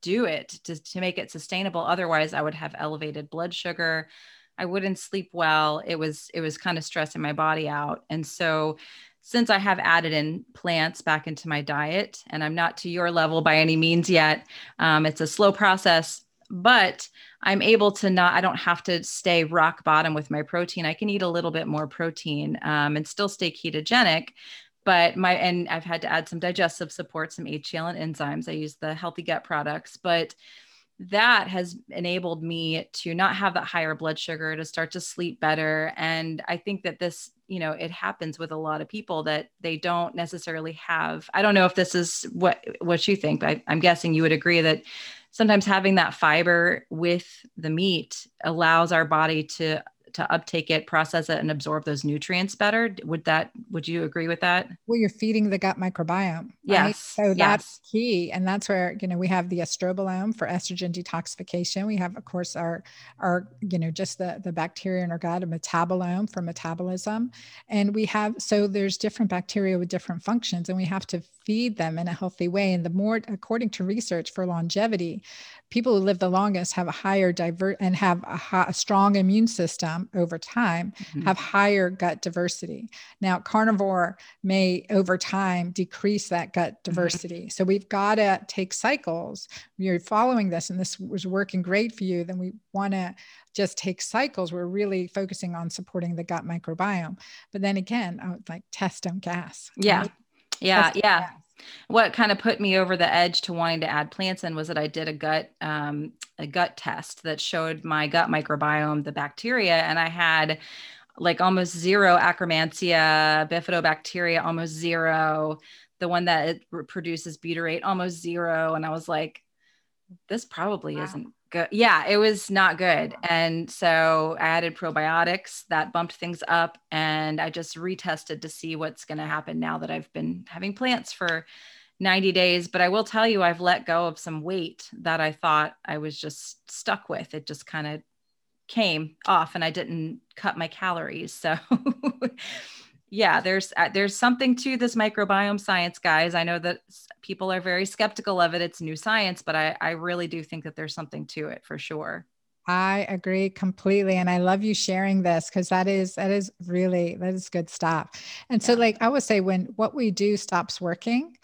do it, to, to make it sustainable. Otherwise, I would have elevated blood sugar. I wouldn't sleep well. It was it was kind of stressing my body out. And so since I have added in plants back into my diet, and I'm not to your level by any means yet, um, it's a slow process but I'm able to not, I don't have to stay rock bottom with my protein. I can eat a little bit more protein um, and still stay ketogenic. But my, and I've had to add some digestive support, some HCL and enzymes. I use the healthy gut products, but that has enabled me to not have that higher blood sugar, to start to sleep better. And I think that this, you know, it happens with a lot of people that they don't necessarily have. I don't know if this is what what you think, but I, I'm guessing you would agree that sometimes having that fiber with the meat allows our body to to uptake it, process it, and absorb those nutrients better. Would that would you agree with that? Well, you're feeding the gut microbiome. Right? Yes. So yes. that's key. And that's where, you know, we have the estrobolome for estrogen detoxification. We have, of course, our our, you know, just the, the bacteria in our gut, a metabolome for metabolism. And we have so there's different bacteria with different functions, and we have to feed them in a healthy way. And the more, according to research for longevity, people who live the longest have a higher divert and have a, a strong immune system over time mm-hmm. have higher gut diversity now carnivore may over time decrease that gut mm-hmm. diversity mm-hmm. so we've got to take cycles you're following this and this was working great for you then we want to just take cycles we're really focusing on supporting the gut microbiome but then again oh, like test don't gas yeah right? Yeah yeah what kind of put me over the edge to wanting to add plants in was that I did a gut um, a gut test that showed my gut microbiome, the bacteria, and I had like almost zero Akkermansia, bifidobacteria, almost zero. The one that produces butyrate, almost zero. And I was like, this probably wow. isn't good. Yeah, it was not good. And so I added probiotics that bumped things up and I just retested to see what's going to happen now that I've been having plants for 90 days. But I will tell you, I've let go of some weight that I thought I was just stuck with. It just kind of came off and I didn't cut my calories. So yeah there's uh, there's something to this microbiome science guys. I know that people are very skeptical of it. It's new science but i i really do think that there's something to it for sure. I agree completely and i love you sharing this because that is that is really that is good stuff. And yeah. so like i would say when what we do stops working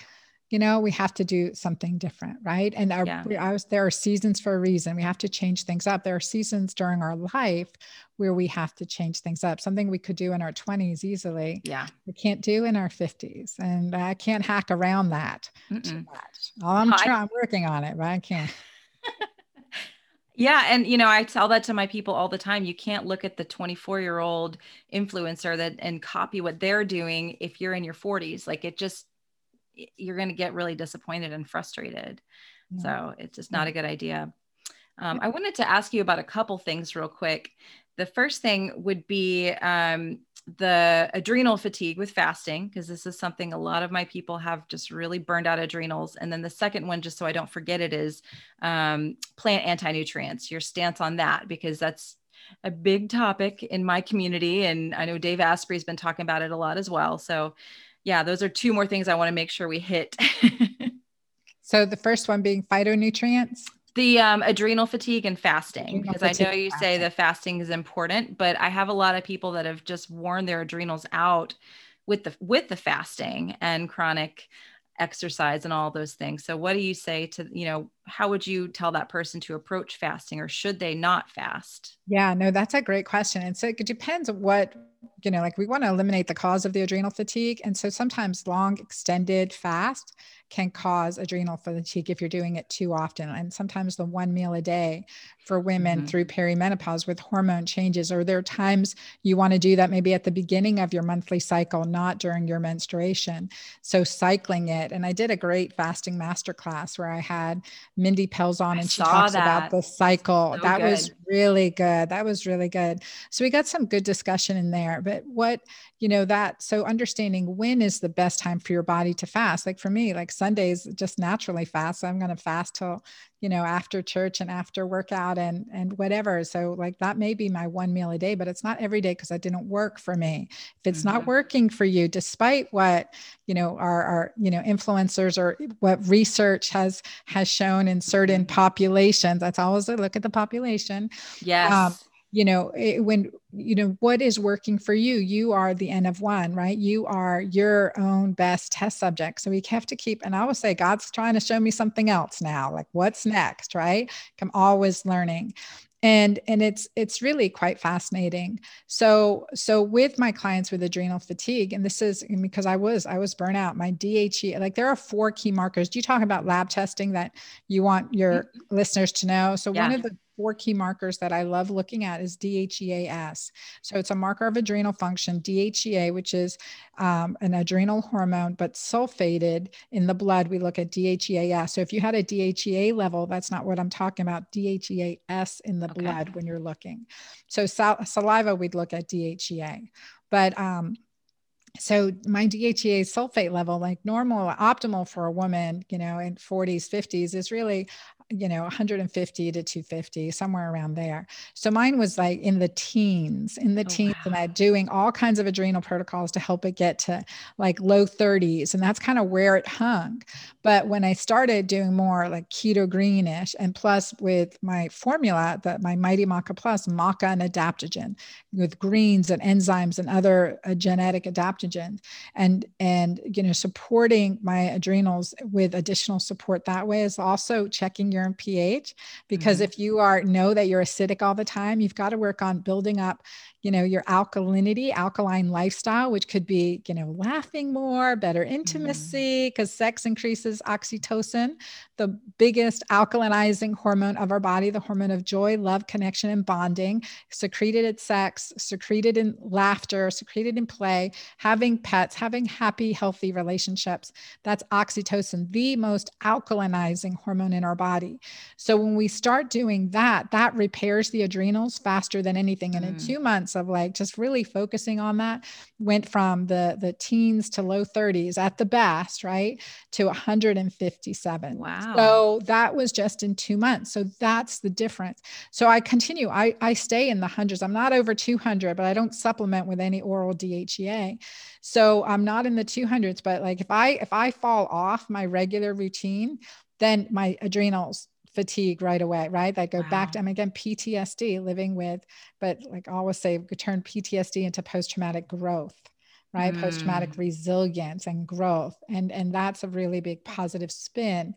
you know, we have to do something different, right? And our, yeah. I was, there are seasons for a reason. We have to change things up. There are seasons during our life where we have to change things up. Something we could do in our 20s easily. Yeah. We can't do in our 50s. And I can't hack around that too much. I'm, trying, I'm working on it, but I can't. Yeah. And, you know, I tell that to my people all the time. You can't look at the 24 year old influencer that and copy what they're doing if you're in your 40s. Like it just, you're going to get really disappointed and frustrated. Yeah. So it's just not a good idea. Um, I wanted to ask you about a couple things real quick. The first thing would be um, the adrenal fatigue with fasting, because this is something a lot of my people have just really burned out adrenals. And then the second one, just so I don't forget it, is um, plant anti nutrients, your stance on that, because that's a big topic in my community. And I know Dave Asprey's been talking about it a lot as well. So, yeah, those are two more things I want to make sure we hit. so, the first one being phytonutrients? The um, adrenal fatigue and fasting because i know you say the fasting is important but i have a lot of people that have just worn their adrenals out with the with the fasting and chronic exercise and all those things. So what do you say to you know how would you tell that person to approach fasting or should they not fast yeah no that's a great question and so it depends what you know like we want to eliminate the cause of the adrenal fatigue and so sometimes long extended fast can cause adrenal fatigue if you're doing it too often. And sometimes the one meal a day for women mm-hmm. through perimenopause with hormone changes, or there are times you want to do that maybe at the beginning of your monthly cycle, not during your menstruation. So cycling it. And I did a great fasting masterclass where I had Mindy Pelz on and she talks that. about the cycle. So that good. was really good. That was really good. So we got some good discussion in there. But what, you know, that so understanding when is the best time for your body to fast. Like for me, like Sundays just naturally fast. So I'm going to fast till, you know, after church and after workout and and whatever. So like that may be my one meal a day, but it's not every day because that didn't work for me. If it's mm-hmm. not working for you, despite what, you know, our, our, you know, influencers or what research has has shown in certain mm-hmm. populations, that's always a look at the population. Yes. Um, you know it, when you know what is working for you? You are the n of one right? You are your own best test subject. So we have to keep and i always say god's trying to show me something else now like what's next right? I'm always learning. And and it's it's really quite fascinating. So so with my clients with adrenal fatigue and this is because i was i was burnt out my dhe like there are four key markers. Do you talk about lab testing that you want your mm-hmm. listeners to know? So yeah. one of the four key markers that I love looking at is DHEAS. So it's a marker of adrenal function, DHEA, which is um, an adrenal hormone, but sulfated in the blood, we look at DHEAS. So if you had a DHEA level, that's not what I'm talking about, DHEAS in the okay. blood when you're looking. So sal- saliva, we'd look at DHEA. But um, so my DHEA sulfate level, like normal, optimal for a woman, you know, in 40s, 50s, is really you know 150 to 250 somewhere around there so mine was like in the teens in the oh, teens wow. and i doing all kinds of adrenal protocols to help it get to like low 30s and that's kind of where it hung but when i started doing more like keto greenish and plus with my formula that my mighty maca plus maca and adaptogen with greens and enzymes and other uh, genetic adaptogens and and you know supporting my adrenals with additional support that way is also checking your pH because mm-hmm. if you are know that you're acidic all the time, you've got to work on building up you know your alkalinity alkaline lifestyle which could be you know laughing more better mm-hmm. intimacy because mm. sex increases oxytocin the biggest alkalinizing hormone of our body the hormone of joy love connection and bonding secreted at sex secreted in laughter secreted in play having pets having happy healthy relationships that's oxytocin the most alkalinizing hormone in our body so when we start doing that that repairs the adrenals faster than anything and mm. in two months of like just really focusing on that went from the the teens to low 30s at the best right to 157 wow so that was just in two months. So that's the difference. So i continue i i stay in the hundreds. I'm not over 200 but i don't supplement with any oral dhea so i'm not in the 200s but like if i if i fall off my regular routine then my adrenals fatigue right away, right? That go wow. back to, mean, again, PTSD living with, but like I always say, turn PTSD into post traumatic growth, right mm. post-traumatic resilience and growth and and that's a really big positive spin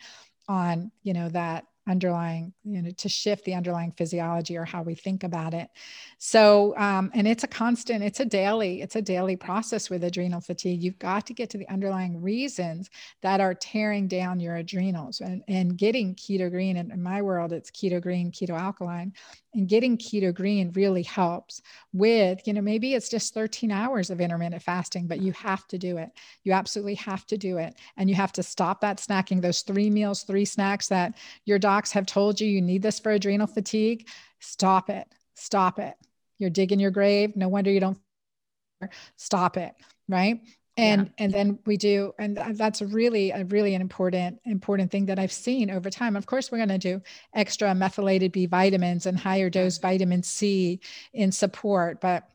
on you know that underlying you know to shift the underlying physiology or how we think about it. So um, and it's a constant it's a daily it's a daily process with adrenal fatigue. You've got to get to the underlying reasons that are tearing down your adrenals and, and getting keto green. And in my world it's keto green keto alkaline. And getting keto green really helps with you know maybe it's just 13 hours of intermittent fasting but you have to do it. You absolutely have to do it. And you have to stop that snacking. Those three meals three snacks that your docs have told you you need this for adrenal fatigue stop it. Stop it. You're digging your grave. No wonder you don't stop it right? And yeah. and then we do and that's really a really an important important thing that i've seen over time. Of course we're going to do extra methylated b vitamins and higher dose vitamin c in support but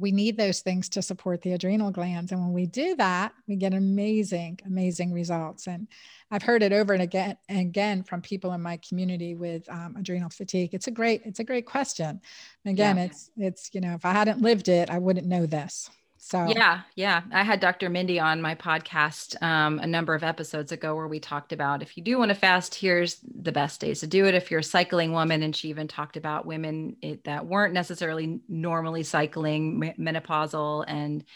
we need those things to support the adrenal glands and when we do that we get amazing amazing results and i've heard it over and again and again from people in my community with um, adrenal fatigue. It's a great it's a great question. And again yeah. it's it's you know if i hadn't lived it i wouldn't know this so yeah, yeah. I had Dr. Mindy on my podcast um, a number of episodes ago where we talked about if you do want to fast, here's the best days to do it. If you're a cycling woman, and she even talked about women it, that weren't necessarily normally cycling, menopausal, and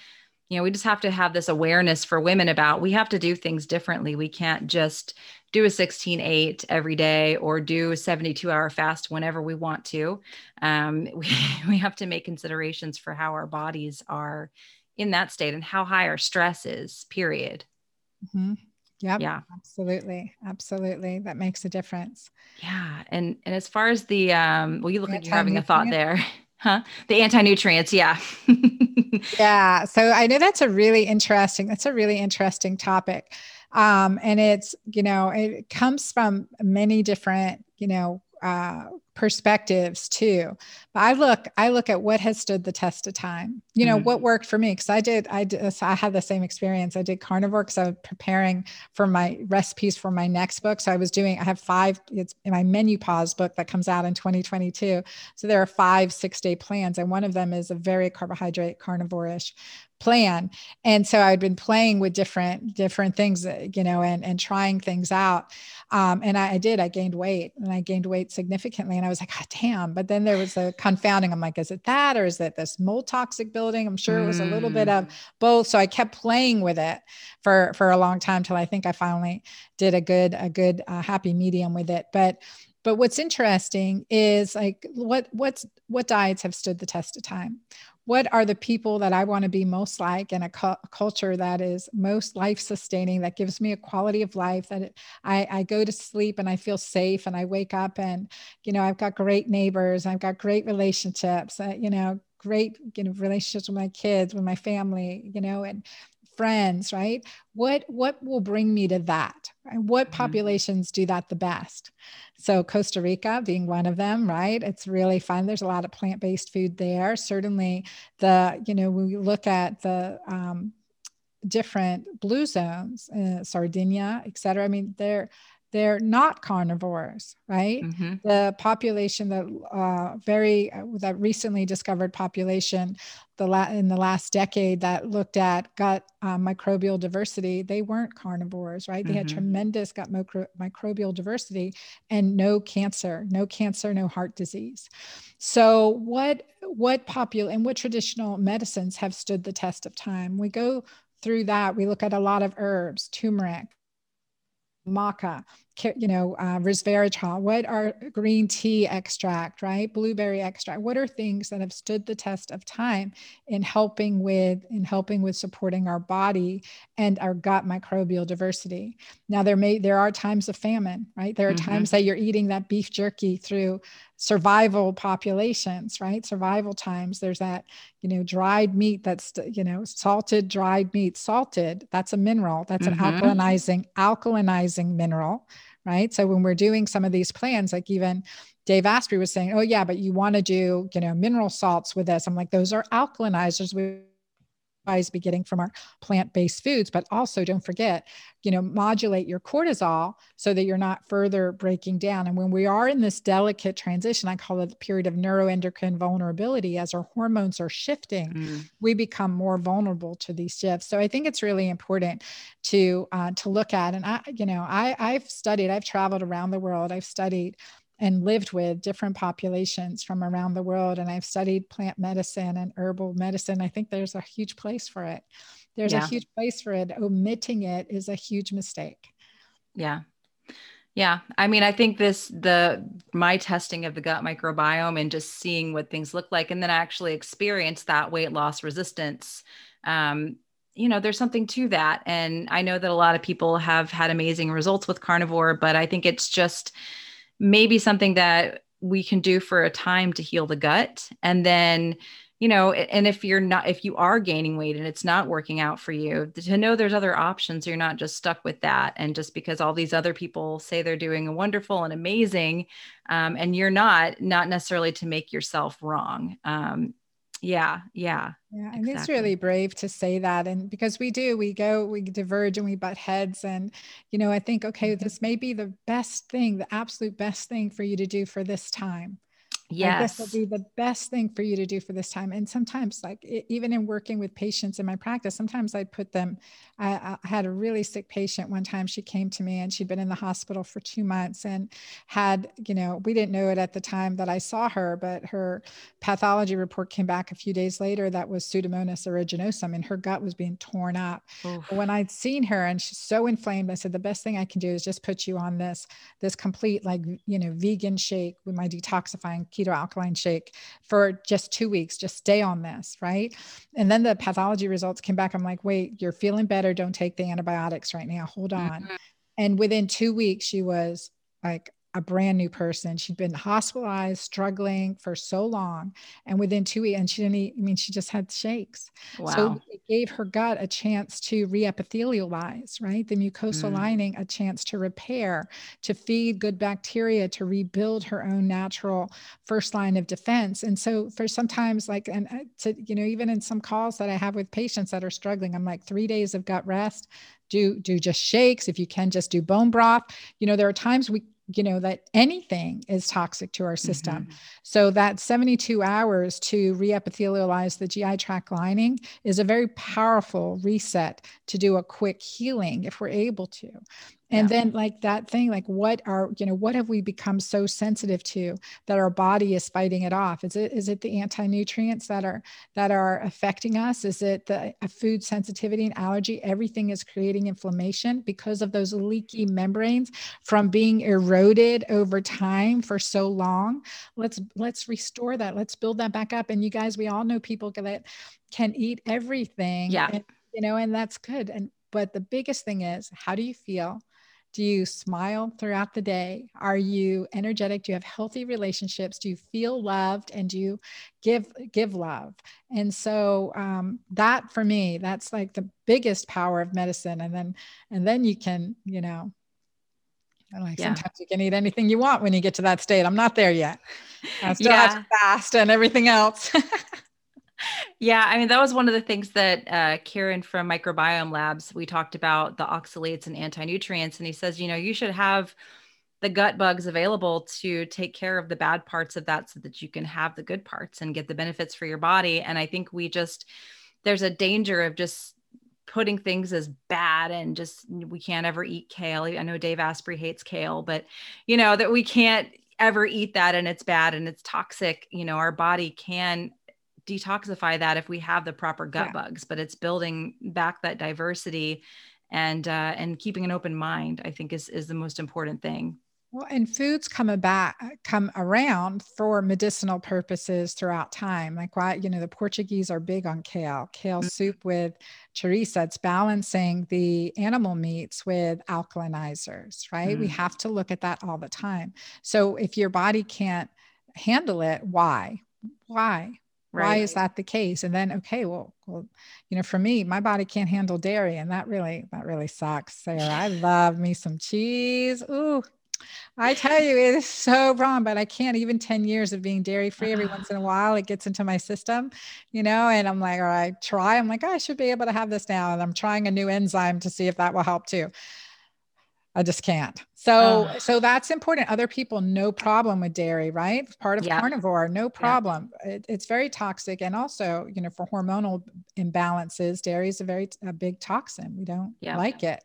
you know we just have to have this awareness for women about we have to do things differently. We can't just do a 16 8 every day or do a 72 hour fast whenever we want to. Um, we, we have to make considerations for how our bodies are in that state and how high our stress is, period. Mm-hmm. Yep, yeah. Absolutely. Absolutely. That makes a difference. Yeah. And and as far as the um well, you look like you're having a thought there. Huh? The anti-nutrients, yeah. yeah. So I know that's a really interesting, that's a really interesting topic. Um, and it's, you know, it comes from many different, you know, uh, perspectives too. But i look i look at what has stood the test of time. You know mm-hmm. what worked for me? Because i did i did i had the same experience. I did carnivore because i was preparing for my recipes for my next book. So i was doing i have five it's in my menopause book that comes out in 2022 so there are five six day plans and one of them is a very carbohydrate carnivore-ish plan. And so i'd been playing with different different things uh, you know and and trying things out. Um, and I, I, did i gained weight and i gained weight significantly and i was like god damn. But then there was a confounding i'm like is it that or is it this mold toxic building? I'm sure it was a little bit of mm. both. So i kept playing with it for for a long time till i think i finally did a good a good uh, happy medium with it. But but what's interesting is like what what's what diets have stood the test of time what are the people that I want to be most like in a, cu- culture that is most life sustaining, that gives me a quality of life, that it, I, I go to sleep and I feel safe and I wake up and, you know, I've got great neighbors, I've got great relationships, uh, you know, great you know, relationships with my kids, with my family, you know, and friends, right? What what will bring me to that? Right? What mm-hmm. populations do that the best? So Costa Rica being one of them, right? It's really fun. There's a lot of plant-based food there. Certainly, the you know when we look at the um, different blue zones, uh, Sardinia, et cetera. I mean, they're they're not carnivores, right? Mm-hmm. The population that uh, very uh, that recently discovered population, the la- in the last decade that looked at gut uh, microbial diversity, they weren't carnivores, right? They mm-hmm. had tremendous gut micro- microbial diversity and no cancer, no cancer, no heart disease. So what what popular and what traditional medicines have stood the test of time? We go through that. We look at a lot of herbs, turmeric, maca, you know, uh, resveratrol, what are green tea extract, right? Blueberry extract. What are things that have stood the test of time in helping with in helping with supporting our body and our gut microbial diversity? Now there may there are times of famine, right? There are mm-hmm. times that you're eating that beef jerky through survival populations, right? Survival times. There's that, you know, dried meat that's, you know, salted dried meat. Salted, that's a mineral. That's mm-hmm. an alkalinizing, alkalinizing mineral right? So when we're doing some of these plans, like even Dave Asprey was saying, oh yeah, but you want to do, you know, mineral salts with this. I'm like, those are alkalinizers. We otherwise be getting from our plant-based foods but also don't forget you know modulate your cortisol so that you're not further breaking down and when we are in this delicate transition i call it the period of neuroendocrine vulnerability as our hormones are shifting mm. we become more vulnerable to these shifts so i think it's really important to uh, to look at and i you know i i've studied i've traveled around the world i've studied and lived with different populations from around the world. And I've studied plant medicine and herbal medicine. I think there's a huge place for it. There's yeah. a huge place for it. Omitting it is a huge mistake. Yeah. Yeah. I mean, I think this, the, my testing of the gut microbiome and just seeing what things look like, and then actually experienced that weight loss resistance. Um, you know, there's something to that. And I know that a lot of people have had amazing results with carnivore, but I think it's just, maybe something that we can do for a time to heal the gut. And then you know and if you're not if you are gaining weight and it's not working out for you to know there's other options you're not just stuck with that. And just because all these other people say they're doing a wonderful and amazing um, and you're not not necessarily to make yourself wrong. Um, yeah yeah yeah and exactly. it's really brave to say that and because we do we go we diverge and we butt heads and you know i think okay mm-hmm. this may be the best thing the absolute best thing for you to do for this time Yes. This will be the best thing for you to do for this time. And sometimes, like even in working with patients in my practice, sometimes I put them. I, I, had a really sick patient one time. She came to me and she'd been in the hospital for two months and had, you know, we didn't know it at the time that I saw her, but her pathology report came back a few days later that was Pseudomonas aeruginosa and her gut was being torn up. When I'd seen her and she's so inflamed, I said, the best thing I can do is just put you on this, this complete, like, you know, vegan shake with my detoxifying keto alkaline shake for just two weeks. Just stay on this, right? And then the pathology results came back. I'm like, wait, you're feeling better. Don't take the antibiotics right now. Hold on. Mm-hmm. And within two weeks, she was like a brand new person. She'd been hospitalized, struggling for so long. And within two weeks, and she didn't eat, I mean, she just had shakes. Wow. So it gave her gut a chance to reepithelialize, right? The mucosal mm. lining a chance to repair, to feed good bacteria, to rebuild her own natural first line of defense. And so for sometimes like, and uh, to, you know, even in some calls that I have with patients that are struggling, I'm like three days of gut rest, do, do just shakes. If you can just do bone broth, you know, there are times we you know that anything is toxic to our system mm-hmm. so that 72 hours to reepithelialize the gi tract lining is a very powerful reset to do a quick healing if we're able to and yeah. then like that thing like what are you know what have we become so sensitive to that our body is fighting it off? Is it is it the anti-nutrients that are that are affecting us? Is it the food sensitivity and allergy? Everything is creating inflammation because of those leaky membranes from being eroded over time for so long. Let's let's restore that. Let's build that back up. And you guys we all know people that can eat everything yeah. and, you know and that's good. And but the biggest thing is how do you feel do you smile throughout the day? Are you energetic? Do you have healthy relationships? Do you feel loved? And do you give give love? And so um, that for me, that's like the biggest power of medicine. And then and then you can, you know, like yeah. sometimes you can eat anything you want when you get to that state. I'm not there yet. I still yeah. have to fast and everything else. yeah, I mean that was one of the things that uh, Kiran from Microbiome Labs we talked about the oxalates and anti nutrients, and he says you know you should have the gut bugs available to take care of the bad parts of that so that you can have the good parts and get the benefits for your body. And I think we just there's a danger of just putting things as bad and just we can't ever eat kale. I know Dave Asprey hates kale, but you know that we can't ever eat that and it's bad and it's toxic. You know, our body can detoxify that if we have the proper gut yeah. bugs but it's building back that diversity and uh, and keeping an open mind i think is is the most important thing well, and foods come about come around for medicinal purposes throughout time. Like why, you know, the Portuguese are big on kale, kale mm-hmm. soup with chorizo. It's balancing the animal meats with alkalinizers, right? Mm-hmm. We have to look at that all the time. So if your body can't handle it, why? Why? Right. Why is that the case? And then, okay, well, well, you know, for me, my body can't handle dairy, and that really, that really sucks. Sarah, I love me some cheese. Ooh, I tell you, it is so wrong, but I can't even 10 years of being dairy free every once in a while. It gets into my system, you know, and I'm like, or I try, I'm like, I should be able to have this now. And I'm trying a new enzyme to see if that will help too. I just can't. So, uh, so that's important. Other people, no problem with dairy, right? Part of yeah. carnivore, no problem. Yeah. It, it's very toxic, and also, you know, for hormonal imbalances, dairy is a very a big toxin. We don't yeah. like it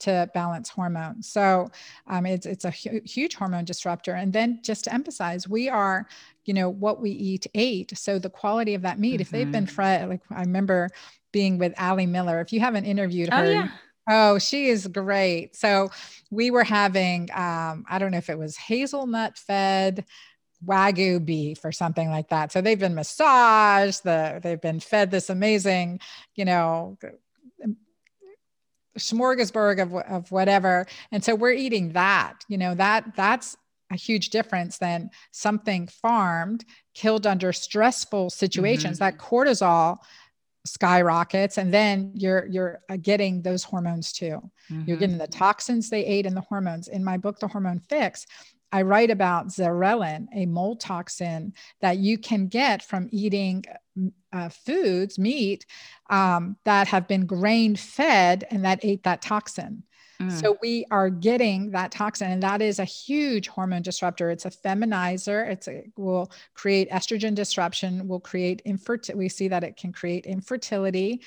to balance hormones. So, um, it's it's a hu- huge hormone disruptor. And then, just to emphasize, we are, you know, what we eat ate. So the quality of that meat, mm-hmm. if they've been mm-hmm. fed, like I remember being with Ali Miller. If you haven't interviewed oh, her. Oh, Oh, she is great. So we were having, um, I don't know if it was hazelnut fed wagyu beef or something like that. So they've been massaged, the, they've been fed this amazing, you know, smorgasbord of, of whatever. And so we're eating that, you know, that that's a huge difference than something farmed, killed under stressful situations. Mm-hmm. That cortisol skyrockets and then you're you're uh, getting those hormones too. Mm-hmm. you're getting the toxins they ate and the hormones. In my book the hormone fix i write about zearalenone a mold toxin that you can get from eating uh, foods meat um, that have been grain fed and that ate that toxin Mm. So we are getting that toxin, and that is a huge hormone disruptor. It's a feminizer. It's a, will create estrogen disruption. Will create infertility. We see that it can create infertility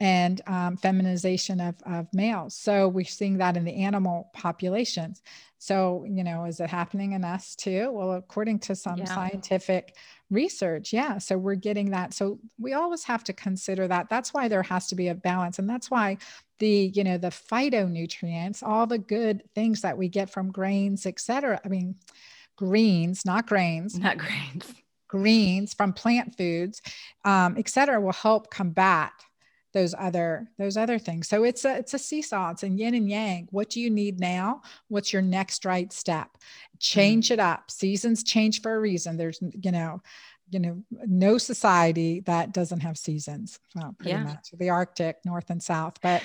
and um, feminization of, of males. So we're seeing that in the animal populations. So, you know, is it happening in us too? Well, according to some yeah. scientific research, yeah. So we're getting that. So we always have to consider that. That's why there has to be a balance. And that's why the, you know, the phytonutrients, all the good things that we get from grains, et cetera. I mean, greens, not grains. Not grains. Greens from plant foods, um, et cetera, will help combat those other those other things so it's a it's a seesaw it's a yin and yang what do you need now what's your next right step change mm-hmm. it up seasons change for a reason there's you know you know no society that doesn't have seasons well pretty yeah. much the arctic north and south but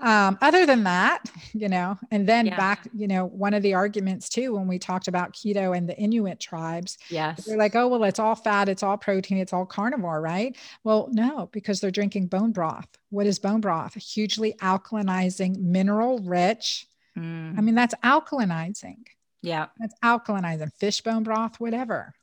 um, other than that, you know, and then yeah. back, you know, one of the arguments too, when we talked about keto and the Inuit tribes, yes, they're like, oh, well, it's all fat, it's all protein, it's all carnivore, right? Well, no, because they're drinking bone broth. What is bone broth? Hugely alkalinizing, mineral rich. Mm. I mean, that's alkalinizing. Yeah. That's alkalinizing, fish bone broth, whatever.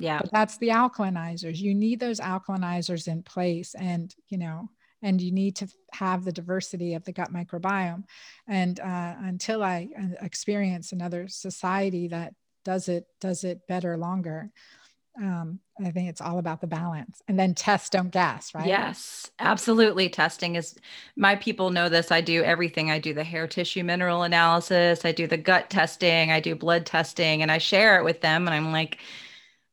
Yeah. But that's the alkalinizers. You need those alkalinizers in place. And, you know, and you need to have the diversity of the gut microbiome. And uh, until I uh, experience another society that does it does it better longer, um, I think it's all about the balance. And then test, don't guess, right? Yes, absolutely. Testing is my people know this. I do everything. I do the hair tissue mineral analysis. I do the gut testing. I do blood testing, and I share it with them. And I'm like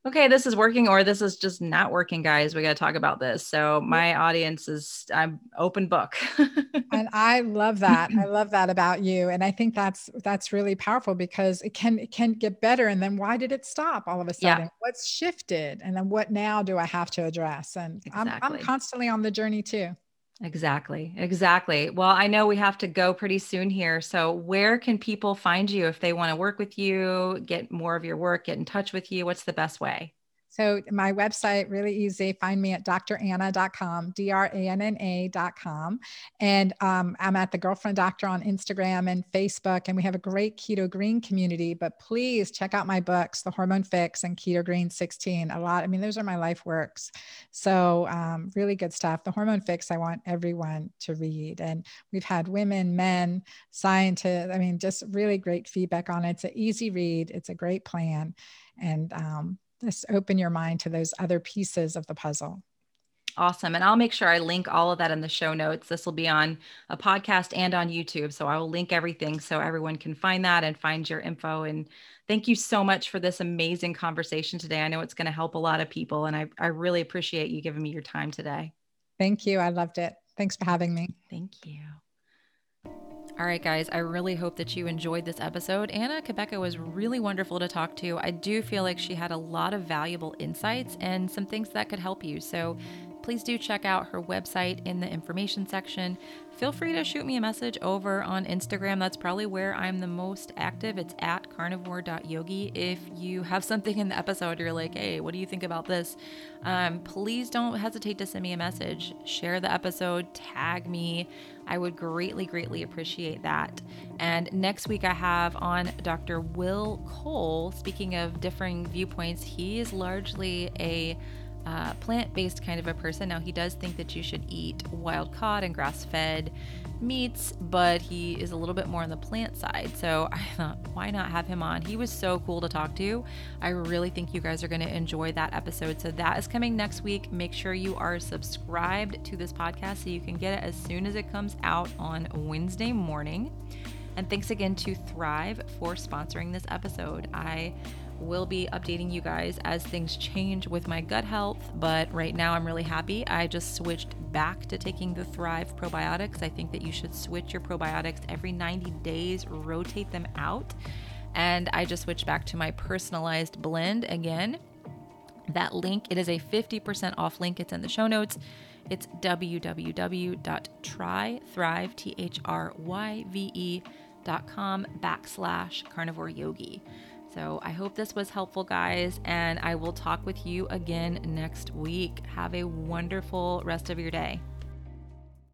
okay, this is working or this is just not working, guys. We got to talk about this. So my audience is I'm open book. and I love that. I love that about you. And I think that's that's really powerful because it can it can get better. And then why did it stop all of a sudden? Yeah. What's shifted? And then what now do I have to address? And exactly. I'm I'm constantly on the journey too. Exactly. Exactly. Well, I know we have to go pretty soon here. So, where can people find you if they want to work with you, get more of your work, get in touch with you? What's the best way? So my website, really easy. Find me at dranna.com, D-R-A-N-N-A.com. And um, I'm at the Girlfriend Doctor on Instagram and Facebook. And we have a great Keto Green community. But please check out my books, The Hormone Fix and Keto Green 16. A lot. I mean, those are my life works. So um, really good stuff. The Hormone Fix, I want everyone to read. And we've had women, men, scientists. I mean, just really great feedback on it. It's an easy read. It's a great plan. And um, just open your mind to those other pieces of the puzzle. Awesome. And I'll make sure I link all of that in the show notes. This will be on a podcast and on YouTube. So I will link everything so everyone can find that and find your info. And thank you so much for this amazing conversation today. I know it's going to help a lot of people. And I, I really appreciate you giving me your time today. Thank you. I loved it. Thanks for having me. Thank you. All right, guys, I really hope that you enjoyed this episode. Anna Cabeca was really wonderful to talk to. I do feel like she had a lot of valuable insights and some things that could help you. So please do check out her website in the information section. Feel free to shoot me a message over on Instagram. That's probably where I'm the most active. It's at carnivore.yogi. If you have something in the episode, you're like, hey, what do you think about this? Um, please don't hesitate to send me a message. Share the episode, tag me. I would greatly, greatly appreciate that. And next week, I have on Dr. Will Cole. Speaking of differing viewpoints, he is largely a uh, plant based kind of a person. Now, he does think that you should eat wild caught and grass fed meats, but he is a little bit more on the plant side. So I thought, why not have him on? He was so cool to talk to. I really think you guys are going to enjoy that episode. So that is coming next week. Make sure you are subscribed to this podcast so you can get it as soon as it comes out on Wednesday morning. And thanks again to Thryve for sponsoring this episode. I will be updating you guys as things change with my gut health, but right now I'm really happy. I just switched back to taking the Thryve probiotics. I think that you should switch your probiotics every 90 days, rotate them out. And I just switched back to my personalized blend again. That link, it is a 50% off link. It's in the show notes. It's www.trythryve.com backslash carnivore yogi. So I hope this was helpful, guys, and I will talk with you again next week. Have a wonderful rest of your day.